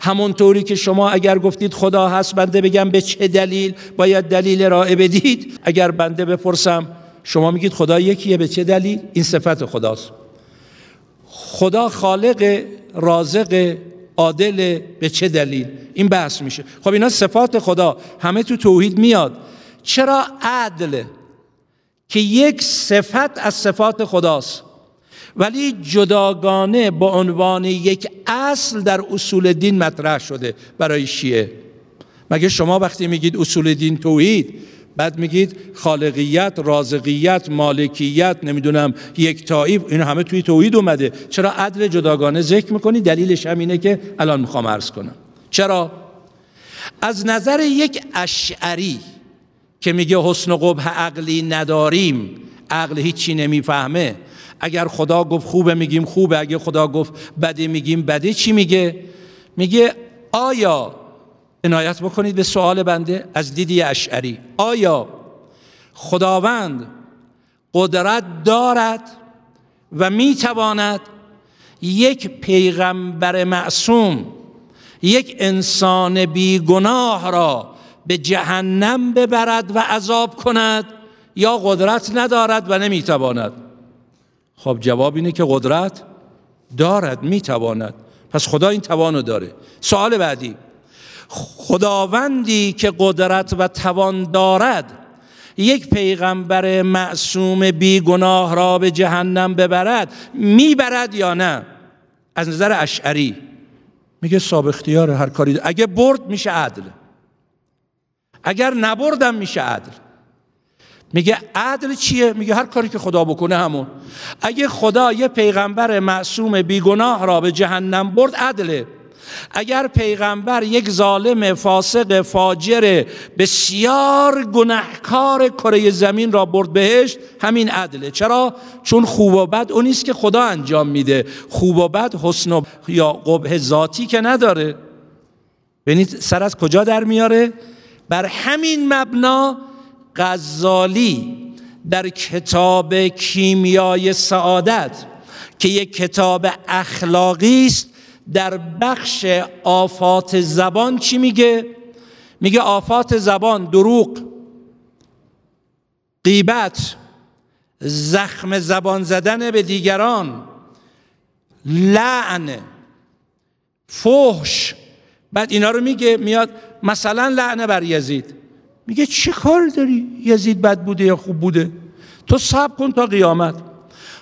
همونطوری که شما اگر گفتید خدا هست بنده بگم به چه دلیل؟ باید دلیل ارائه بدید. اگر بنده بپرسم شما میگید خدا یکیه به چه دلیل؟ این صفت خداست. خدا خالق رازق عادل به چه دلیل؟ این بحث میشه. خب اینا صفات خدا همه تو توحید میاد. چرا عدل؟ که یک صفت از صفات خداست. ولی جداگانه به عنوان یک اصل در اصول دین مطرح شده برای شیعه مگه شما وقتی میگید اصول دین توحید بعد میگید خالقیت، رازقیت، مالکیت، نمی‌دونم یک تایف این همه توی توحید اومده چرا عدل جداگانه ذکر می‌کنی؟ دلیلش همینه که الان می‌خوام عرض کنم چرا؟ از نظر یک اشعری که میگه حسن و قبح عقلی نداریم عقل هیچی نمی‌فهمه اگر خدا گفت خوبه میگیم خوبه اگر خدا گفت بده میگیم بده چی میگه؟ میگه آیا عنایت بکنید به سوال بنده از دیدی اشعری آیا خداوند قدرت دارد و می‌تواند یک پیغمبر معصوم یک انسان بیگناه را به جهنم ببرد و عذاب کند یا قدرت ندارد و نمی‌تواند؟ خب جواب اینه که قدرت دارد می‌تواند. پس خدا این توانو داره. سوال بعدی. خداوندی که قدرت و توان دارد یک پیغمبر معصوم بیگناه را به جهنم ببرد می‌برد یا نه؟ از نظر اشعری. میگه صاحب اختیار هر کاری. اگه برد میشه عدل. اگر نبردم میشه عدل. میگه عدل چیه؟ میگه هر کاری که خدا بکنه همون. اگه خدا یه پیغمبر معصوم بیگناه را به جهنم برد عدله. اگر پیغمبر یک ظالم فاسق فاجر بسیار گنهکار کره زمین را برد بهشت همین عدله. چرا؟ چون خوب و بد اون نیست که خدا انجام میده. خوب و بد حسن و یا قبه ذاتی که نداره. ببینید سر از کجا در میاره؟ بر همین مبنا غزالی در کتاب کیمیای سعادت که یک کتاب اخلاقی است در بخش آفات زبان چی میگه؟ میگه آفات زبان دروغ غیبت زخم زبان زدن به دیگران لعن فحش. بعد اینا رو میگه میاد مثلا لعنه بر یزید. میگه چه کار داری؟ یزید بد بوده یا خوب بوده؟ تو صبر کن تا قیامت.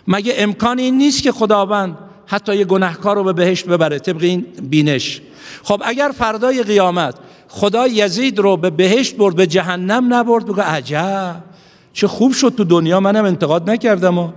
مگه امکان این نیست که خداوند حتی یه گناهکار رو به بهشت ببره؟ طبق این بینش. خب اگر فردای قیامت خدا یزید رو به بهشت برد به جهنم نبرد بگه عجب چه خوب شد تو دنیا منم انتقاد نکردم و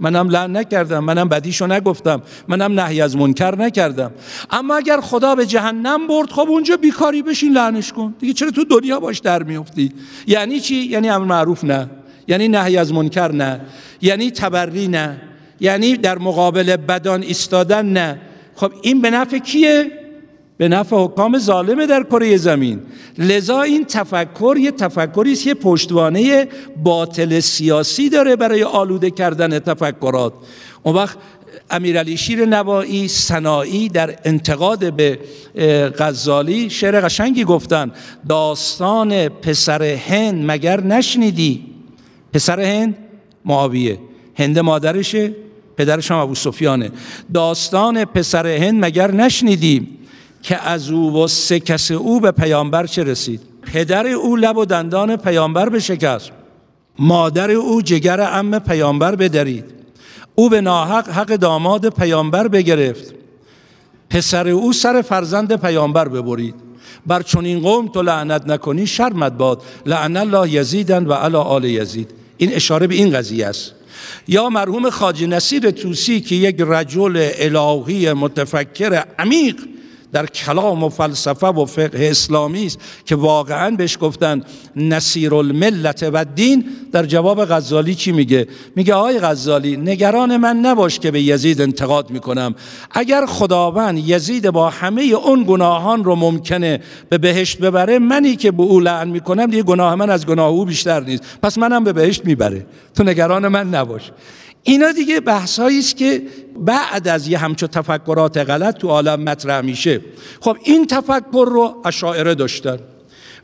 منم لعن نکردم منم بدیشو نگفتم منم نهی از منکر نکردم. اما اگر خدا به جهنم برد خب اونجا بیکاری بشین لعنش کن. دیگه چرا تو دنیا باش در میفتی یعنی چی؟ یعنی امر معروف نه. یعنی نهی از منکر نه. یعنی تبری نه. یعنی در مقابل بدان ایستادن نه. خب این به نفع کیه؟ به نفع حکام ظالمه در کره زمین. لذا این تفکر یه تفکری است که پشتوانه باطل سیاسی داره برای آلوده کردن تفکرات. اون وقت امیرعلی شیر نوایی سنایی در انتقاد به غزالی شعر قشنگی گفتن داستان پسر هند مگر نشنیدی؟ پسر هند؟ معاویه. هند مادرشه پدرش هم ابو سفیانه داستان پسر هند مگر نشنیدی؟ که از او و سه کس او به پیامبر چه رسید؟ پدر او لب و دندان پیامبر به شکست. مادر او جگر ام پیامبر بدرید. او به ناحق حق داماد پیامبر بگرفت. پسر او سر فرزند پیامبر ببرید. بر چنین قوم تو لعنت نکنی شرمت باد. لعن الله یزیدن و علی آل یزید. این اشاره به این قضیه است. یا مرحوم خاج نصیر توسی که یک رجل الهی متفکر عمیق در کلام و فلسفه و فقه اسلامی است که واقعا بهش گفتن نصیر الملت و دین در جواب غزالی چی میگه؟ میگه آقای غزالی نگران من نباش که به یزید انتقاد می‌کنم. اگر خداوند یزید با همه اون گناهان رو ممکنه به بهشت ببره منی که به او لعن می‌کنم دیگه گناه من از گناه او بیشتر نیست. پس منم به بهشت می‌بره. تو نگران من نباش. اینا دیگه بحثایی است که بعد از یه همچو تفکرات غلط تو عالم مطرح میشه. خب این تفکر رو اشاعره داشتن.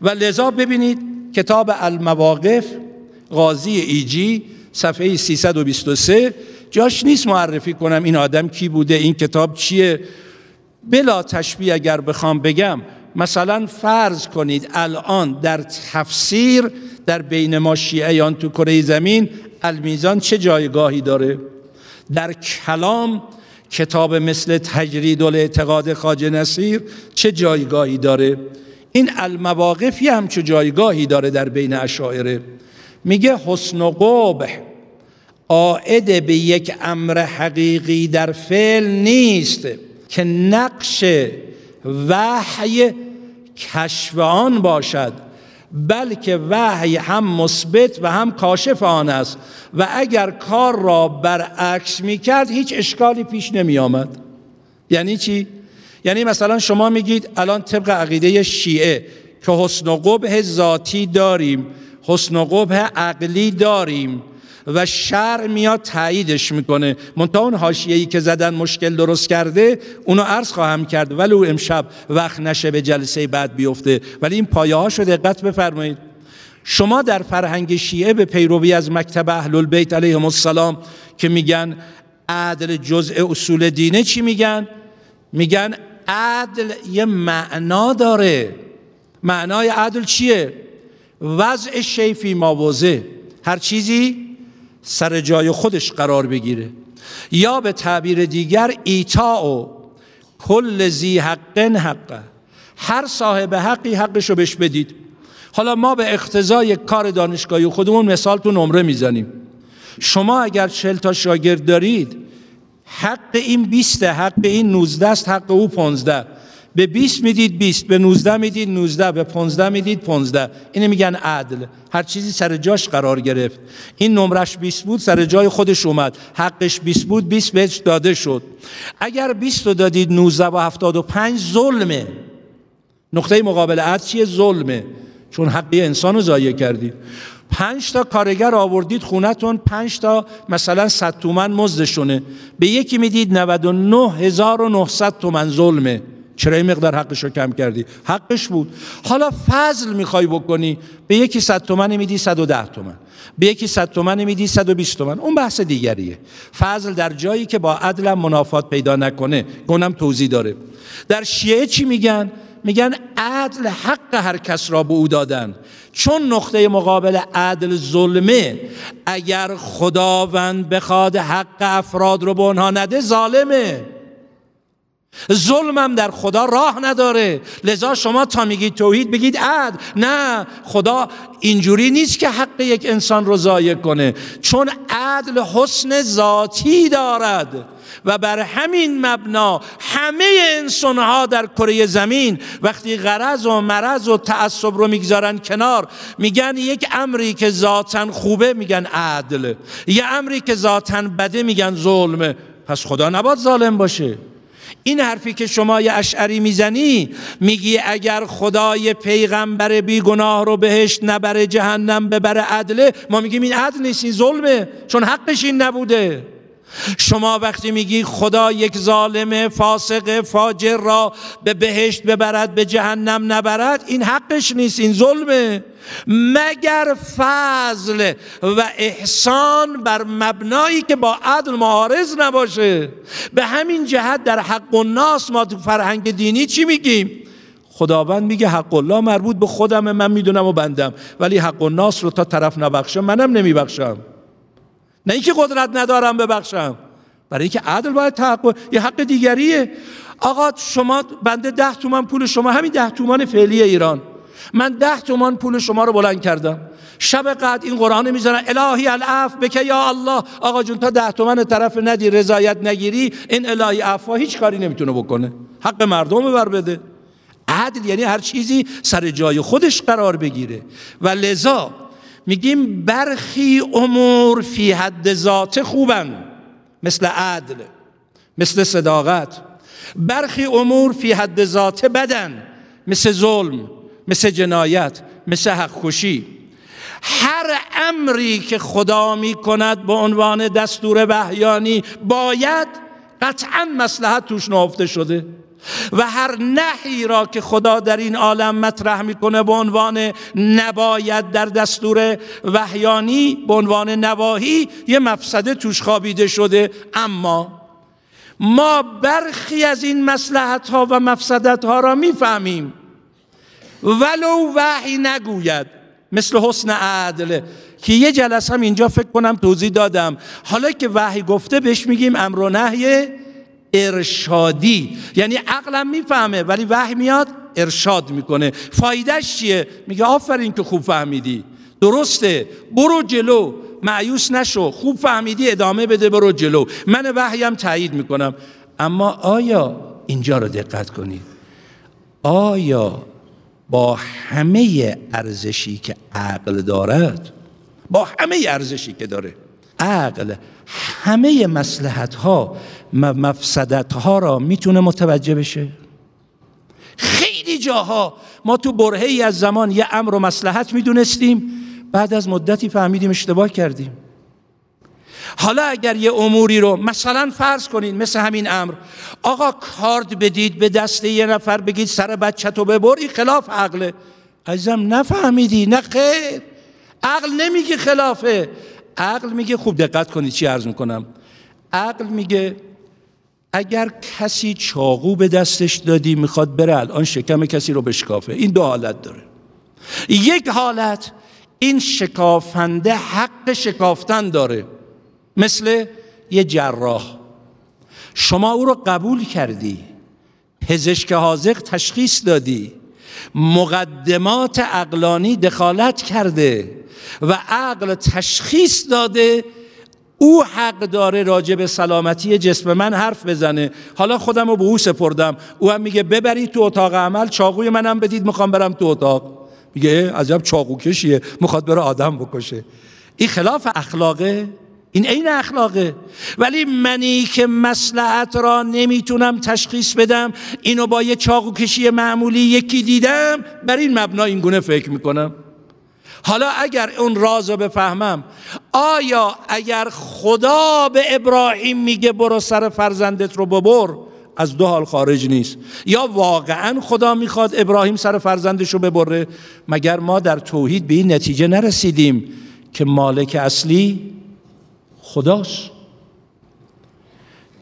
و لذا ببینید کتاب المواقف غازی ایجی صفحه 323 جاش نیست معرفی کنم این آدم کی بوده این کتاب چیه. بلا تشبیه اگر بخوام بگم مثلا فرض کنید الان در تفسیر در بین ما شیعیان تو کره زمین المیزان چه جایگاهی داره؟ در کلام کتاب مثل تجرید الاعتقاد خاج نصیر چه جایگاهی داره؟ این المواقفی چه جایگاهی داره در بین اشاعره. میگه حسن و قبح آعد به یک امر حقیقی در فعل نیست که نقش وحی کشف آن باشد. بلکه وحی هم مثبت و هم کاشف آن است. و اگر کار را برعکس می کرد هیچ اشکالی پیش نمی آمد یعنی چی؟ یعنی مثلا شما میگید الان طبق عقیده شیعه که حسن و قبه ذاتی داریم حسن و قبه عقلی داریم. و شر میاد تاییدش می‌کنه. منتها اون حاشیه‌ای که زدن مشکل درست کرده اونو عرض خواهم کرد. ولو امشب وقت نشه به جلسه بعد بیفته. ولی این پایه ها شده دقت بفرمایید. شما در فرهنگ شیعه به پیروی از مکتب اهل البیت علیهم السلام که میگن عدل جزء اصول دینه چی میگن؟ میگن عدل یه معنا داره. معنای عدل چیه؟ وضع شیفی مواضع هر چیزی سر جای خودش قرار بگیره. یا به تعبیر دیگر ایتا و کل زی حق. حقه هر صاحب حقی حقش رو بهش بدید. حالا ما به اقتضای کار دانشگاهی خودمون مثال تو نمره می‌زنیم. شما اگر چل تا شاگرد دارید حق این بیسته حق این نوزده است حق او پانزده. به 20 می‌دید 20 به 19 می‌دید 19 به 15 می‌دید 15 اینو میگن عدل. هر چیزی سر جاش قرار گرفت. این نمرش 20 بود سر جای خودش اومد. حقش 20 بود 20 بهش داده شد. اگر 20 رو دادید 19 و 75 ظلمه. نقطه مقابل عدل چیه؟ ظلمه. چون حقی انسان رو ضایع کردید. پنج تا کارگر آوردید خونتون پنج تا مثلا 100 تومن مزدشونه. به یکی می‌دید 99900 تومن ظلمه. چرا این مقدار حقش رو کم کردی؟ حقش بود. حالا فضل می‌خوای بکنی به یکی 100 تومن میدی 110 تومن. به یکی 100 تومن میدی 120 تومن. اون بحث دیگریه. فضل در جایی که با عدل منافات پیدا نکنه گونم توضیح داره. در شیعه چی میگن؟ میگن عدل حق هر کس را به او دادن. چون نقطه مقابل عدل ظلمه اگر خداوند بخواد حق افراد رو به اونها نده ظالمه. ظلمم در خدا راه نداره. لذا شما تا میگید توحید بگید عدل. نه خدا اینجوری نیست که حق یک انسان رو ضایع کنه. چون عدل حسن ذاتی دارد. و بر همین مبنا همه انسانها در کره زمین وقتی غرض و مرض و تعصب رو می‌گذارن کنار میگن یک امری که ذاتا خوبه میگن عدل. یه امری که ذاتا بده میگن ظلمه. پس خدا نباد ظالم باشه. این حرفی که شما یه اشعری می‌زنی میگی اگر خدای پیغمبر بیگناه رو بهشت نبره جهنم ببره عدله ما میگیم این عدل نیست این ظلمه چون حقش این نبوده. شما وقتی میگی خدا یک ظالم فاسق فاجر را به بهشت ببرد به جهنم نبرد این حقش نیست این ظلمه. مگر فضل و احسان بر مبنایی که با عدل معارض نباشه؟ به همین جهت در حق الناس ما تو فرهنگ دینی چی میگیم؟ خداوند میگه حق الله مربوط به خودم من می‌دونم و بندم ولی حق الناس رو تا طرف نبخشم منم نمیبخشم. نه اینکه قدرت ندارم ببخشم. برای اینکه عدل باید تحقق یه حق دیگریه. آقا شما بنده ده تومن پول شما همین ده تومن فعلی ایران. من ده تومان پول شما رو بلند کردم. شب قد این قرآن می‌زنن الهی العف بکه یا الله. آقا جون تا ده تومن طرف ندی رضایت نگیری این الهی عفا هیچ کاری نمی‌تونه بکنه. حق مردم بر بده. عدل یعنی هر چیزی سر جای خودش قرار بگیره. و لذا میگیم برخی امور فی حد ذات خوبن. مثل عدل مثل صداقت. برخی امور فی حد ذات بدن مثل ظلم مثل جنایت مثل حق کشی هر امری که خدا می کند به عنوان دستور وحیانی باید قطعا مسلحت توش نهفته شده. و هر نحی را که خدا در این عالم مطرح می‌کنه به عنوان نباید در دستور وحیانی به عنوان نواهی یه مفسده توش خوابیده شده. اما ما برخی از این مسلحت ها و مفسدت ها را می‌فهمیم. ولو وحی نگوید مثل حسن عدل که یه جلسه هم اینجا فکر کنم توضیح دادم. حالا که وحی گفته بهش میگیم امر و نهی ارشادی. یعنی عقلم می‌فهمه ولی وحی میاد ارشاد می‌کنه. فایدهش چیه؟ میگه آفرین که خوب فهمیدی. درسته برو جلو. معیوس نشو. خوب فهمیدی ادامه بده برو جلو. من وحیم تایید می‌کنم. اما آیا اینجا رو دقت کنید؟ آیا با همه ارزشی که عقل دارد با همه ارزشی که داره عقل همه مسلحت ها مفسدت ها را می‌تونه متوجه بشه. خیلی جاها ما تو برهی از زمان یه امر و مسلحت می‌دونستیم بعد از مدتی فهمیدیم اشتباه کردیم. حالا اگر یه اموری رو مثلا فرض کنید مثل همین امر آقا کارد بدید به دست یه نفر بگید سر بچه تو ببر این خلاف عقله. عزیزم نفهمیدی نه خیر. عقل نمیگه خلافه. عقل میگه خوب دقت کنید چی عرض می‌کنم. عقل میگه اگر کسی چاقو به دستش دادی می‌خواد بره الان شکم کسی رو بشکافه. این دو حالت داره. یک حالت این شکافنده حق شکافتن داره. مثل یه جراح. شما او رو قبول کردی. پزشک حاضق تشخیص دادی. مقدمات عقلانی دخالت کرده و عقل تشخیص داده او حق داره راجع به سلامتی جسم من حرف بزنه. حالا خودم رو به او سپردم. او هم میگه ببرید تو اتاق عمل چاقوی منم بدید می‌خوام برم تو اتاق. میگه عجب چاقو کشیه می‌خواد بره آدم بکشه. این خلاف اخلاقه. این عین اخلاقه. ولی منی که مسلحت را نمی‌تونم تشخیص بدم اینو با یه چاقو کشی معمولی یکی دیدم بر این مبنا این گونه فکر می‌کنم. حالا اگر اون راز رو بفهمم آیا اگر خدا به ابراهیم میگه برو سر فرزندت رو ببر از دو حال خارج نیست. یا واقعا خدا می‌خواد ابراهیم سر فرزندش رو ببره مگر ما در توحید به این نتیجه نرسیدیم که مالک اصلی خداست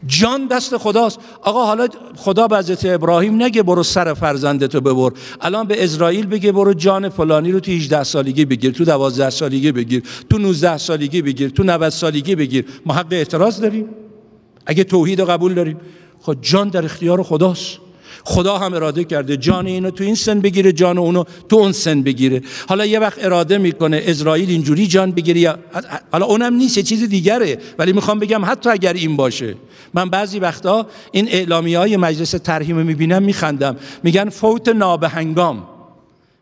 جان دست خداست. آقا حالا خدا به حضرت ابراهیم نگه برو سر فرزندتو ببر. الان به اسرائیل بگه برو جان فلانی رو تو 18 سالگی بگیر تو 12 سالگی بگیر تو 19 سالگی بگیر تو 90 سالگی بگیر. ما حق اعتراض داریم. اگه توحید رو قبول داریم. خب جان در اختیار خداست. خدا هم اراده کرده جان اینو تو این سن بگیره جان اونو تو اون سن بگیره. حالا یه وقت اراده می‌کنه اسرائیل اینجوری جان بگیره حالا اونم نیست یه چیز دیگره. ولی می‌خوام بگم حتی اگر این باشه من بعضی وقتا این اعلامی های مجلس ترحیم می‌بینم میخندم. میگن فوت نابهنگام.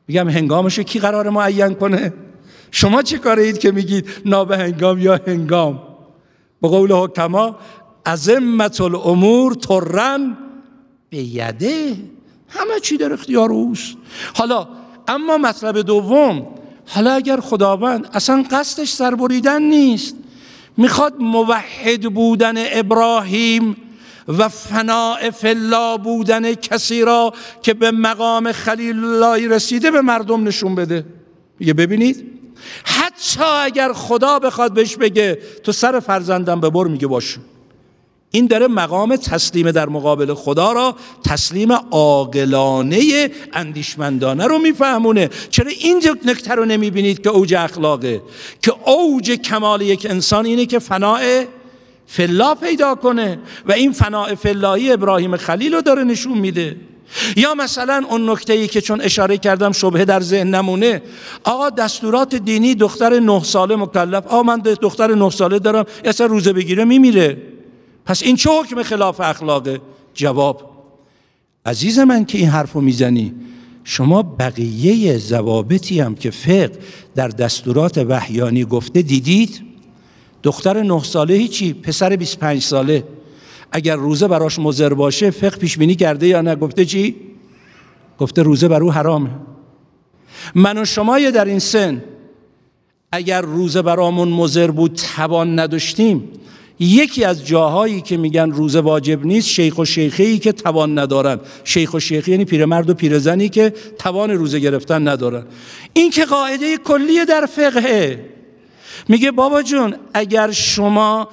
میگم هنگامشو کی قرار معین کنه؟ شما چه کاره اید که میگید نابهنگام یا هنگام؟ به قول حکما عظمت الامور ترن به یده همه چی در اختیار اوست. حالا اما مطلب دوم حالا اگر خداوند اصلا قصدش سربریدن نیست می‌خواد موحد بودن ابراهیم و فناع فلا بودن کسی را که به مقام خلیل الله رسیده به مردم نشون بده. یه ببینید حتی اگر خدا بخواد بهش بگه تو سر فرزندم ببر میگه باشو این داره مقام تسلیم در مقابل خدا را تسلیم عاقلانه اندیشمندانه رو میفهمونه. چرا این نکته رو نمی‌بینید که اوج اخلاقه؟ که اوج کمال یک انسان اینه که فناع فلا پیدا کنه و این فناع فلایی ابراهیم خلیل رو داره نشون میده. یا مثلا اون نکته ای که چون اشاره کردم شبه در ذهن نمونه. آقا دستورات دینی دختر نه ساله مکلف. آقا من دختر نه ساله دارم. اصلا روزه بگیره میمیره. پس این چه حکم خلاف اخلاقه جواب عزیز من که این حرف می‌زنی شما بقیه زوابطی هم که فقه در دستورات وحیانی گفته دیدید؟ دختر نه ساله هیچی پسر 25 ساله. اگر روزه براش مزر باشه فقه پیش بینی کرده یا نه؟ گفته چی؟ گفته روزه بر او حرامه من و شما در این سن اگر روزه برامون مزر بود توان نداشتیم. یکی از جاهایی که میگن روزه واجب نیست شیخ و شیخی که توان ندارن. شیخ و شیخی یعنی پیرمرد و پیرزنی که توان روزه گرفتن ندارن. این که قاعده کلی در فقهه. میگه بابا جون اگر شما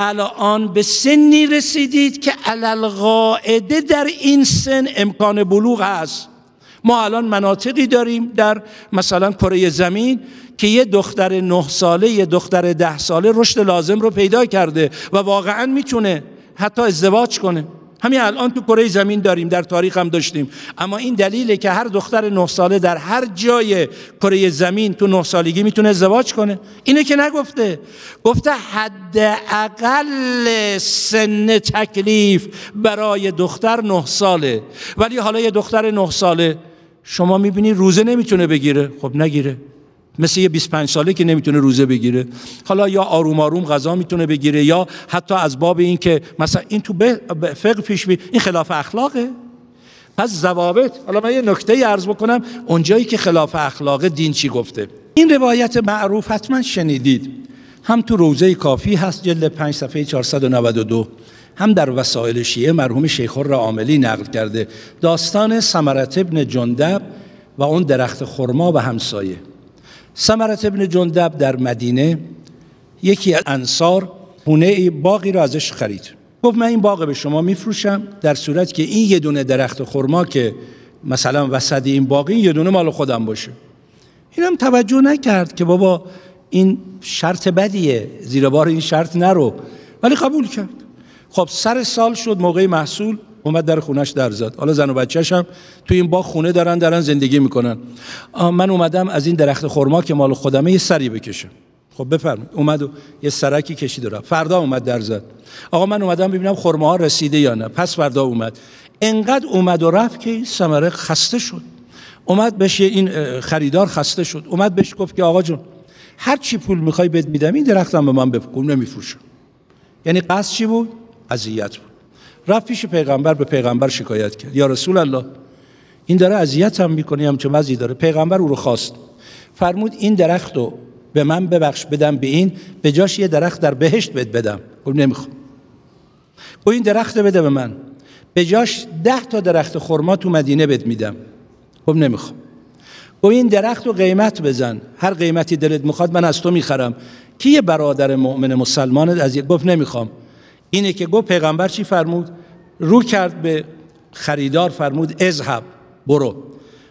الان به سنی رسیدید که علل قاعده در این سن امکان بلوغ هست ما الان مناطقی داریم در مثلا کره زمین که یه دختر نه ساله یه دختر ده ساله رشد لازم رو پیدا کرده و واقعا می‌تونه حتی ازدواج کنه. همین الان تو کره زمین داریم در تاریخ هم داشتیم. اما این دلیله که هر دختر نه ساله در هر جای کره زمین تو نه سالگی می‌تونه ازدواج کنه. اینه که نگفته. گفته حد اقل سن تکلیف برای دختر نه ساله. ولی حالا یه دختر نه ساله شما می‌بینی روزه نمی‌تونه بگیره. خب نگیره. مثل یه 25 ساله که نمی‌تونه روزه بگیره. حالا یا آروم آروم غذا می‌تونه بگیره یا حتی از باب این که مثلا این تو فقه پیش بی این خلاف اخلاقه. پس ضوابط حالا من یه نکته عرض بکنم. اونجایی که خلاف اخلاق دین چی گفته؟ این روایت معروف حتما شنیدید. هم تو روزه کافی هست جلد 5 صفحه 492 هم در وسائل شیعه مرحوم شیخ را عاملی نقل کرده داستان سمرت ابن جندب و اون درخت خرما و همسایه. سمرت ابن جندب در مدینه یکی از انصار خونه باقی را ازش خرید. گفت من این باغ به شما میفروشم در صورت که این یه دونه درخت خرما که مثلا وسط این باقی یه دونه مال خودم باشه. اینم توجه نکرد که بابا این شرط بدیه زیر بار این شرط نرو. ولی قبول کرد. خب سر سال شد موقع محصول اومد در خونش در زد. حالا زن و بچهش هم توی این باغ خونه دارن دارن زندگی می‌کنن. من اومدم از این درخت خرما که مال خودمه یه سری بکشم خب بفرمایید. اومد و یه سرکی کشید رفت. فردا اومد در زد. آقا من اومدم ببینم خرمه ها رسیده یا نه. پس فردا اومد. انقدر اومد و رفت که این ثمره خسته شد. اومد بهش این خریدار خسته شد. اومد بهش گفت که آقا جون هر چی پول می‌خوای بد میدم این درختم به من بفکن نمیفروشم. یعنی قصد چی بود؟ اذیت بود. رفت پیش پیغمبر به پیغمبر شکایت کرد. یا رسول الله این داره اذیت هم می‌کنه هم چه مزی داره. پیغمبر او رو خواست. فرمود این درخت رو به من ببخش بدم به این به جاش یه درخت در بهشت بد بدم. گفت نمی‌خوام. او این درخت بده به من. به جاش ده تا درخت خرما تو مدینه بد میدم. گفت نمی‌خوام. گفت این درخت رو قیمت بزن. هر قیمتی دلت می‌خواد من از تو می‌خرم. کی برادر مؤمن مسلمان از گفت نمی‌خوام. اینه که گفت پیغمبر چی فرمود؟ رو کرد به خریدار فرمود اذهب برو.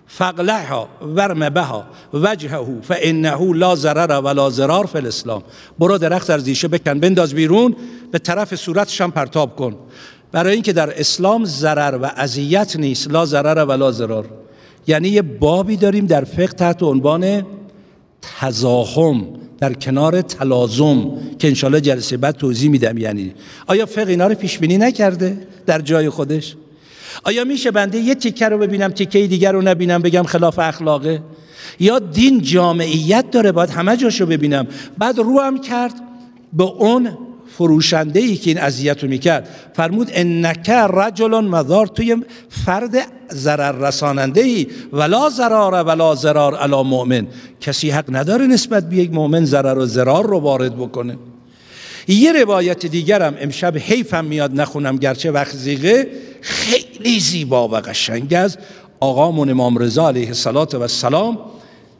فقلعها ورم بها وجهه فانه لا ضرر ولا ضرار فی الاسلام. برو درخت از ریشه بکن بنداز بیرون به طرف صورتش هم پرتاب کن. برای اینکه در اسلام ضرر و اذیت نیست لا ضرر ولا ضرار. یعنی یه بابی داریم در فقه تحت عنوان تزاهم در کنار تلازم که انشالله جلسه بعد توضیح میدم یعنی. آیا فقه اینا رو پیش بینی نکرده در جای خودش؟ آیا میشه بنده یه تیکه رو ببینم تیکه دیگر رو نبینم بگم خلاف اخلاقه؟ یا دین جامعیت داره باید همه جاشو ببینم. بعد رو کرد به اون فروشنده ای که این اذیت رو می‌کرد. فرمود انک رجل مدار توی فرد ضرر رساننده ای ولا ضرار ولا ضرار علی مؤمن. کسی حق نداره نسبت به یک مؤمن ضرر و ضرار رو وارد بکنه. یه روایت دیگرم امشب حیفم میاد نخونم گرچه وقت زیغه. خیلی زیبا و قشنگ از آقامون امام رضا علیه السلام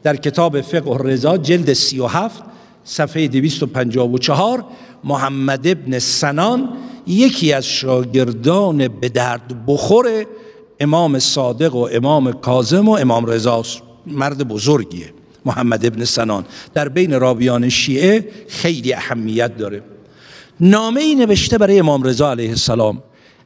در کتاب فقه رضا جلد 37 صفحه 254 محمد ابن سنان یکی از شاگردان به درد بخور امام صادق و امام کاظم و امام رضا مرد بزرگیه محمد ابن سنان. در بین راویان شیعه خیلی اهمیت داره. نامه ای نوشته برای امام رضا علیه السلام.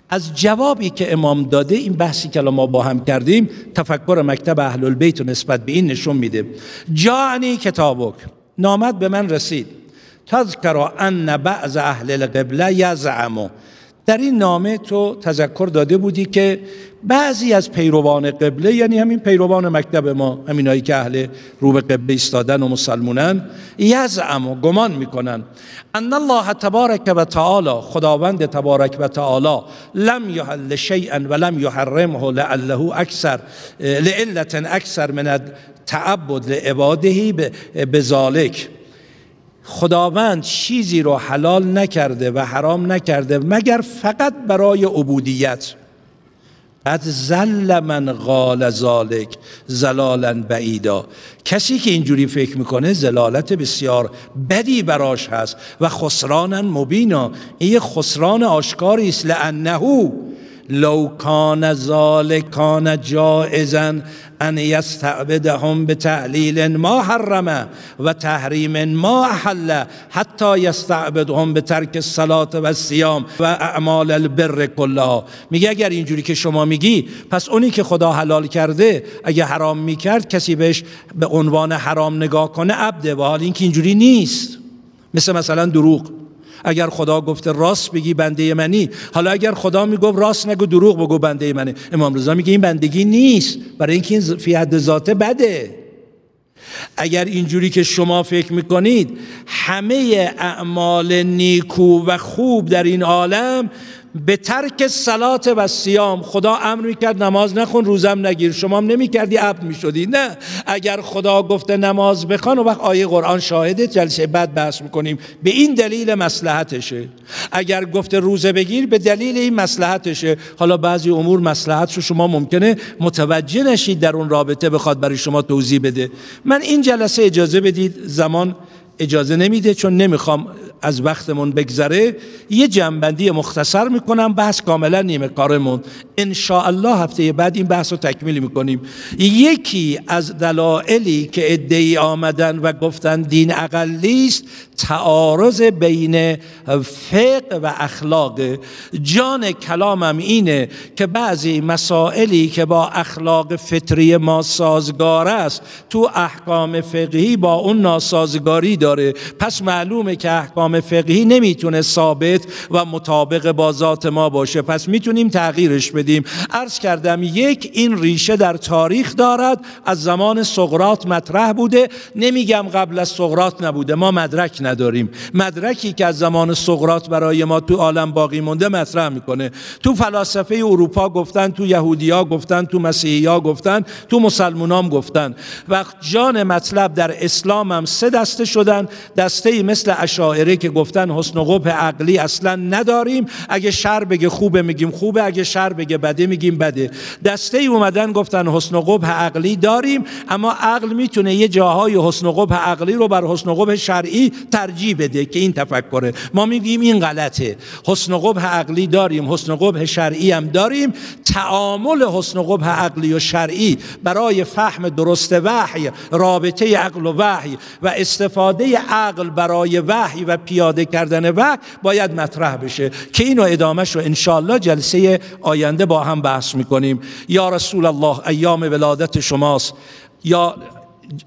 از جوابی که امام داده این بحثی که ما با هم کردیم تفکر مکتب اهل البیت و نسبت به این نشون میده. جانی کتابک. نامت به من رسید. تذکر ان بعض اهل القبله یزعمو در این نامه تو تذکر داده بودی که بعضی از پیروان قبله یعنی همین پیروان مکتب ما همینایی که اهل رو به قبله ایستادن و مسلمونن یزعم و گمان می‌کنن. ان الله تبارک و تعالی خداوند تبارک و تعالی لم یحل شیئا و لم یحرمه لعله اکثر لعلت اکثر من التعبد لعباده بذالک. خداوند چیزی رو حلال نکرده و حرام نکرده مگر فقط برای عبودیت؟ قد زل من قال ذالک زلالا بعیدا. کسی که اینجوری فکر می‌کنه زلالت بسیار بدی براش هست و خسرانا مبینا. این خسران آشکاری است لانه لو کان ذالک کان جائزا ان یستعبدهم به تعلیل ما حرم و تحریم ما احل حتی یستعبدهم به ترک الصلاة و سیام و اعمال البر کلها میگه اگر اینجوری که شما میگی پس اونی که خدا حلال کرده اگه حرام می‌کرد کسی بهش به عنوان حرام نگاه کنه عبده. و حال اینکه اینجوری نیست. مثل مثلا دروغ. اگر خدا گفته راست بگی بنده منی. حالا اگر خدا می‌گفت راست نگو دروغ بگو بنده منه امام رضا میگه این بندگی نیست. برای اینکه این فی حد ذاته بده. اگر اینجوری که شما فکر می‌کنید همه اعمال نیکو و خوب در این عالم به ترک سلات و سیام خدا امر می‌کرد نماز نخون روزم نگیر. شما هم نمی‌کردی عبد می‌شدی. نه. اگر خدا گفته نماز بخوان و وقت آیه قرآن شاهده جلسه بعد بحث می‌کنیم. به این دلیل مسلحتشه اگر گفته روزه بگیر به دلیل این مسلحتشه حالا بعضی امور مسلحت رو شما ممکنه متوجه نشید در اون رابطه بخواد برای شما توضیح بده. من این جلسه اجازه بدید زمان اجازه نمیده چون نمی‌خوام از وقتمون بگذره یه جنبندی مختصر می‌کنم بحث کاملا نیمه کارمون. ان الله هفته بعد این بحث رو تکمیل می‌کنیم. یکی از دلایلی که ادعی آمدن و گفتن دین اقلی است تعارض بین فقه و اخلاق. جان کلامم اینه که بعضی مسائلی که با اخلاق فطری ما سازگار است تو احکام فقهی با اون ناسازگاری داره. پس معلومه که احکام فقهی نمی‌تونه ثابت و مطابق با ذات ما باشه. پس می‌تونیم تغییرش بدیم. عرض کردم یک این ریشه در تاریخ دارد. از زمان سقرات مطرح بوده. نمیگم قبل از سقرات نبوده. ما مدرک نداریم. مدرکی که از زمان سقرات برای ما تو عالم باقی مونده مطرح می‌کنه. تو فلاسفه اروپا گفتن تو یهودیا گفتن تو مسیحیا گفتن تو مسلمونام گفتن. و جان مطلب در اسلام هم سه دسته شدن. دسته مثل اشاعره که گفتن حسن و قبح عقلی اصلا نداریم. اگه شر بگه خوبه میگیم خوبه اگه شر بگه بده میگیم بده. دسته ای اومدن گفتن حسن و قبح عقلی داریم اما عقل می‌تونه یه جاهای حسن و قبح عقلی رو بر حسن و قبح شرعی ترجیح بده که این تفکره. ما میگیم این غلطه. حسن و قبح عقلی داریم حسن و قبح شرعی هم داریم. تعامل حسن و قبح عقلی و شرعی برای فهم درست وحی رابطه عقل و وحی و استفاده عقل برای وحی و پیاده کردن وحی باید مطرح بشه که اینو ادامهش رو انشالله جلسه آینده با هم بحث می‌کنیم. یا رسول الله ایام ولادت شماست. یا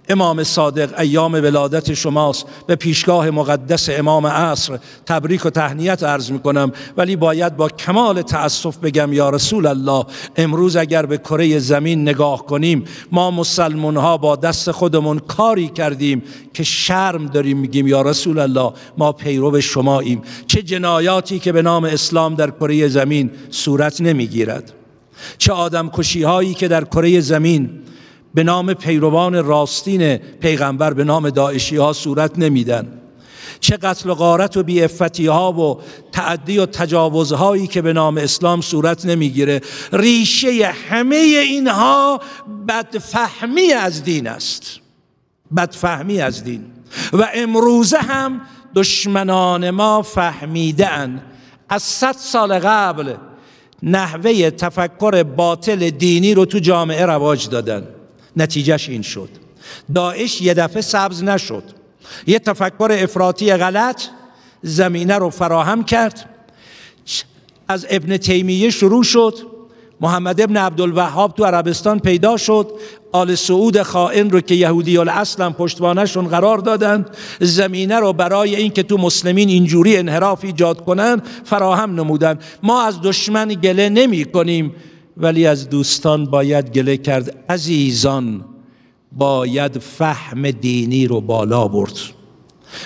امام صادق ایام ولادت شماست. به پیشگاه مقدس امام عصر تبریک و تهنیت عرض می کنم ولی باید با کمال تأسف بگم یا رسول الله امروز اگر به کره زمین نگاه کنیم ما مسلمون ها با دست خودمون کاری کردیم که شرم داریم میگیم یا رسول الله ما پیرو شماییم چه جنایاتی که به نام اسلام در کره زمین صورت نمی‌گیرد. چه آدم کشی هایی که در کره زمین به نام پیروان راستین پیغمبر به نام داعشی ها صورت نمیدن. چه قتل و غارت و بیعفتی ها و تعدی و تجاوزهایی که به نام اسلام صورت نمی‌گیره. ریشه همه اینها بدفهمی از دین است. بدفهمی از دین. و امروزه هم دشمنان ما فهمیدن از صد سال قبل نحوه تفکر باطل دینی رو تو جامعه رواج دادن. نتیجهش این شد. داعش یه دفعه سبز نشد. یه تفکر افراطی غلط زمینه رو فراهم کرد. از ابن تیمیه شروع شد. محمد ابن عبدالوهاب تو عربستان پیدا شد. آل سعود خائن رو که یهودی اصلا پشتوانشون قرار دادن. زمینه رو برای اینکه تو مسلمین اینجوری انحراف ایجاد کنن فراهم نمودن. ما از دشمن گله نمی کنیم. ولی از دوستان باید گله کرد. عزیزان باید فهم دینی رو بالا برد.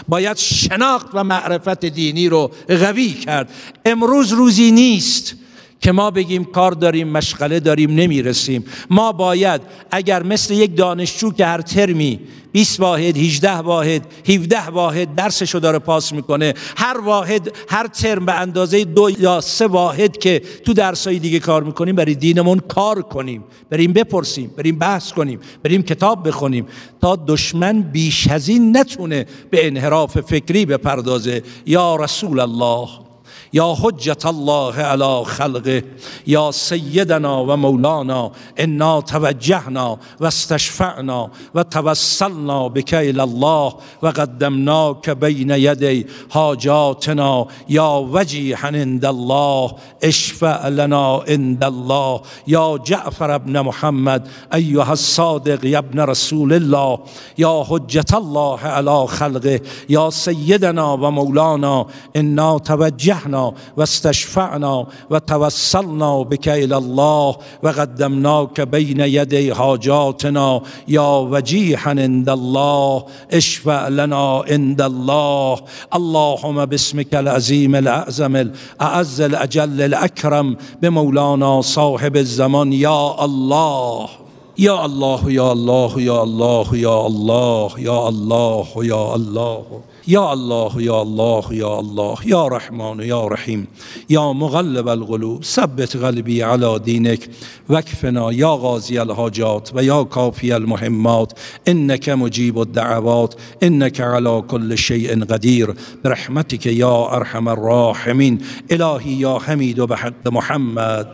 باید شناخت و معرفت دینی رو قوی کرد. امروز روزی نیست. که ما بگیم کار داریم مشغله داریم نمی‌رسیم. ما باید اگر مثل یک دانشجو که هر ترمی 20 واحد 18 واحد 17 واحد درسشو داره پاس می‌کنه هر واحد هر ترم به اندازه دو یا سه واحد که تو درسای دیگه کار می‌کنیم برای دینمون کار کنیم. بریم بپرسیم بریم بحث کنیم بریم کتاب بخونیم تا دشمن بیش از این نتونه به انحراف فکری بپردازه. یا رسول الله. یا حجت الله علی خلقه یا سیدنا و مولانا انا توجهنا و استشفعنا و توسلنا بك الله و قدمناك بین یدی حاجاتنا یا وجیحا عند الله اشفع لنا الله یا جعفر ابن محمد ایها الصادق یا ابن رسول الله یا حجت الله علی خلقه یا سیدنا و مولانا انا توجهنا واستشفعنا وتوسلنا بك إلى الله وقدمناك بين يدي حاجاتنا. يا وجيحا عند الله اشفع لنا عند الله. اللهم باسمك العظيم الأعظم الأعز الأجل الأكرم بمولانا صاحب الزمان. يا الله يا الله يا الله يا الله يا الله يا الله يا الله. یا الله یا الله یا الله یا رحمان یا رحیم یا مغلب القلوب ثبت قلبی علی دینک وکفنا یا غازی الحاجات و یا کافی المهمات انک مجیب الدعوات انک علی كل شیء قدیر برحمتك یا ارحم الراحمین الهی یا حمید و به حق محمد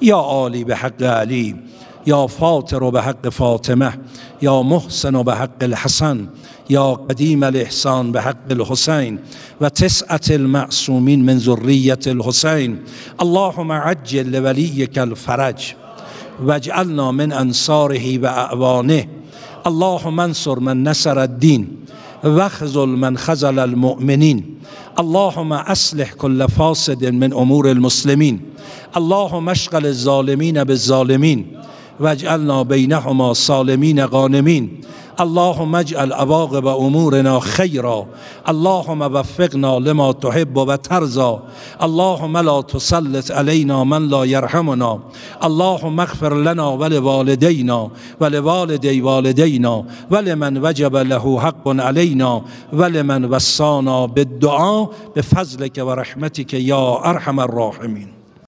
یا عالی به حق علی یا فاطر به حق فاطمه یا محسن به حق الحسن یا قدیم الاحسان به حق الحسین و تسعت المعصومین من ذریت الحسین. اللهم عجل لولیک الفرج واجعلنا من انصاره و اعوانه. اللهم انصر من نصر الدین واخذل من خزل المؤمنین. اللهم اصلح كل فاسد من امور المسلمین. اللهم اشغل الظالمین بالظالمین. واجعلنا بینهما سالمین غانمین. اللهم اجعل عواقب امورنا خیرا. اللهم وفقنا لما تحب و ترضى اللهم لا تسلط علينا من لا يرحمنا اللهم اغفر لنا ولوالدينا ولوالدي والدينا ولمن وجب له حق علينا ولمن وصانا بالدعاء بفضلك ورحمتك يا ارحم الراحمين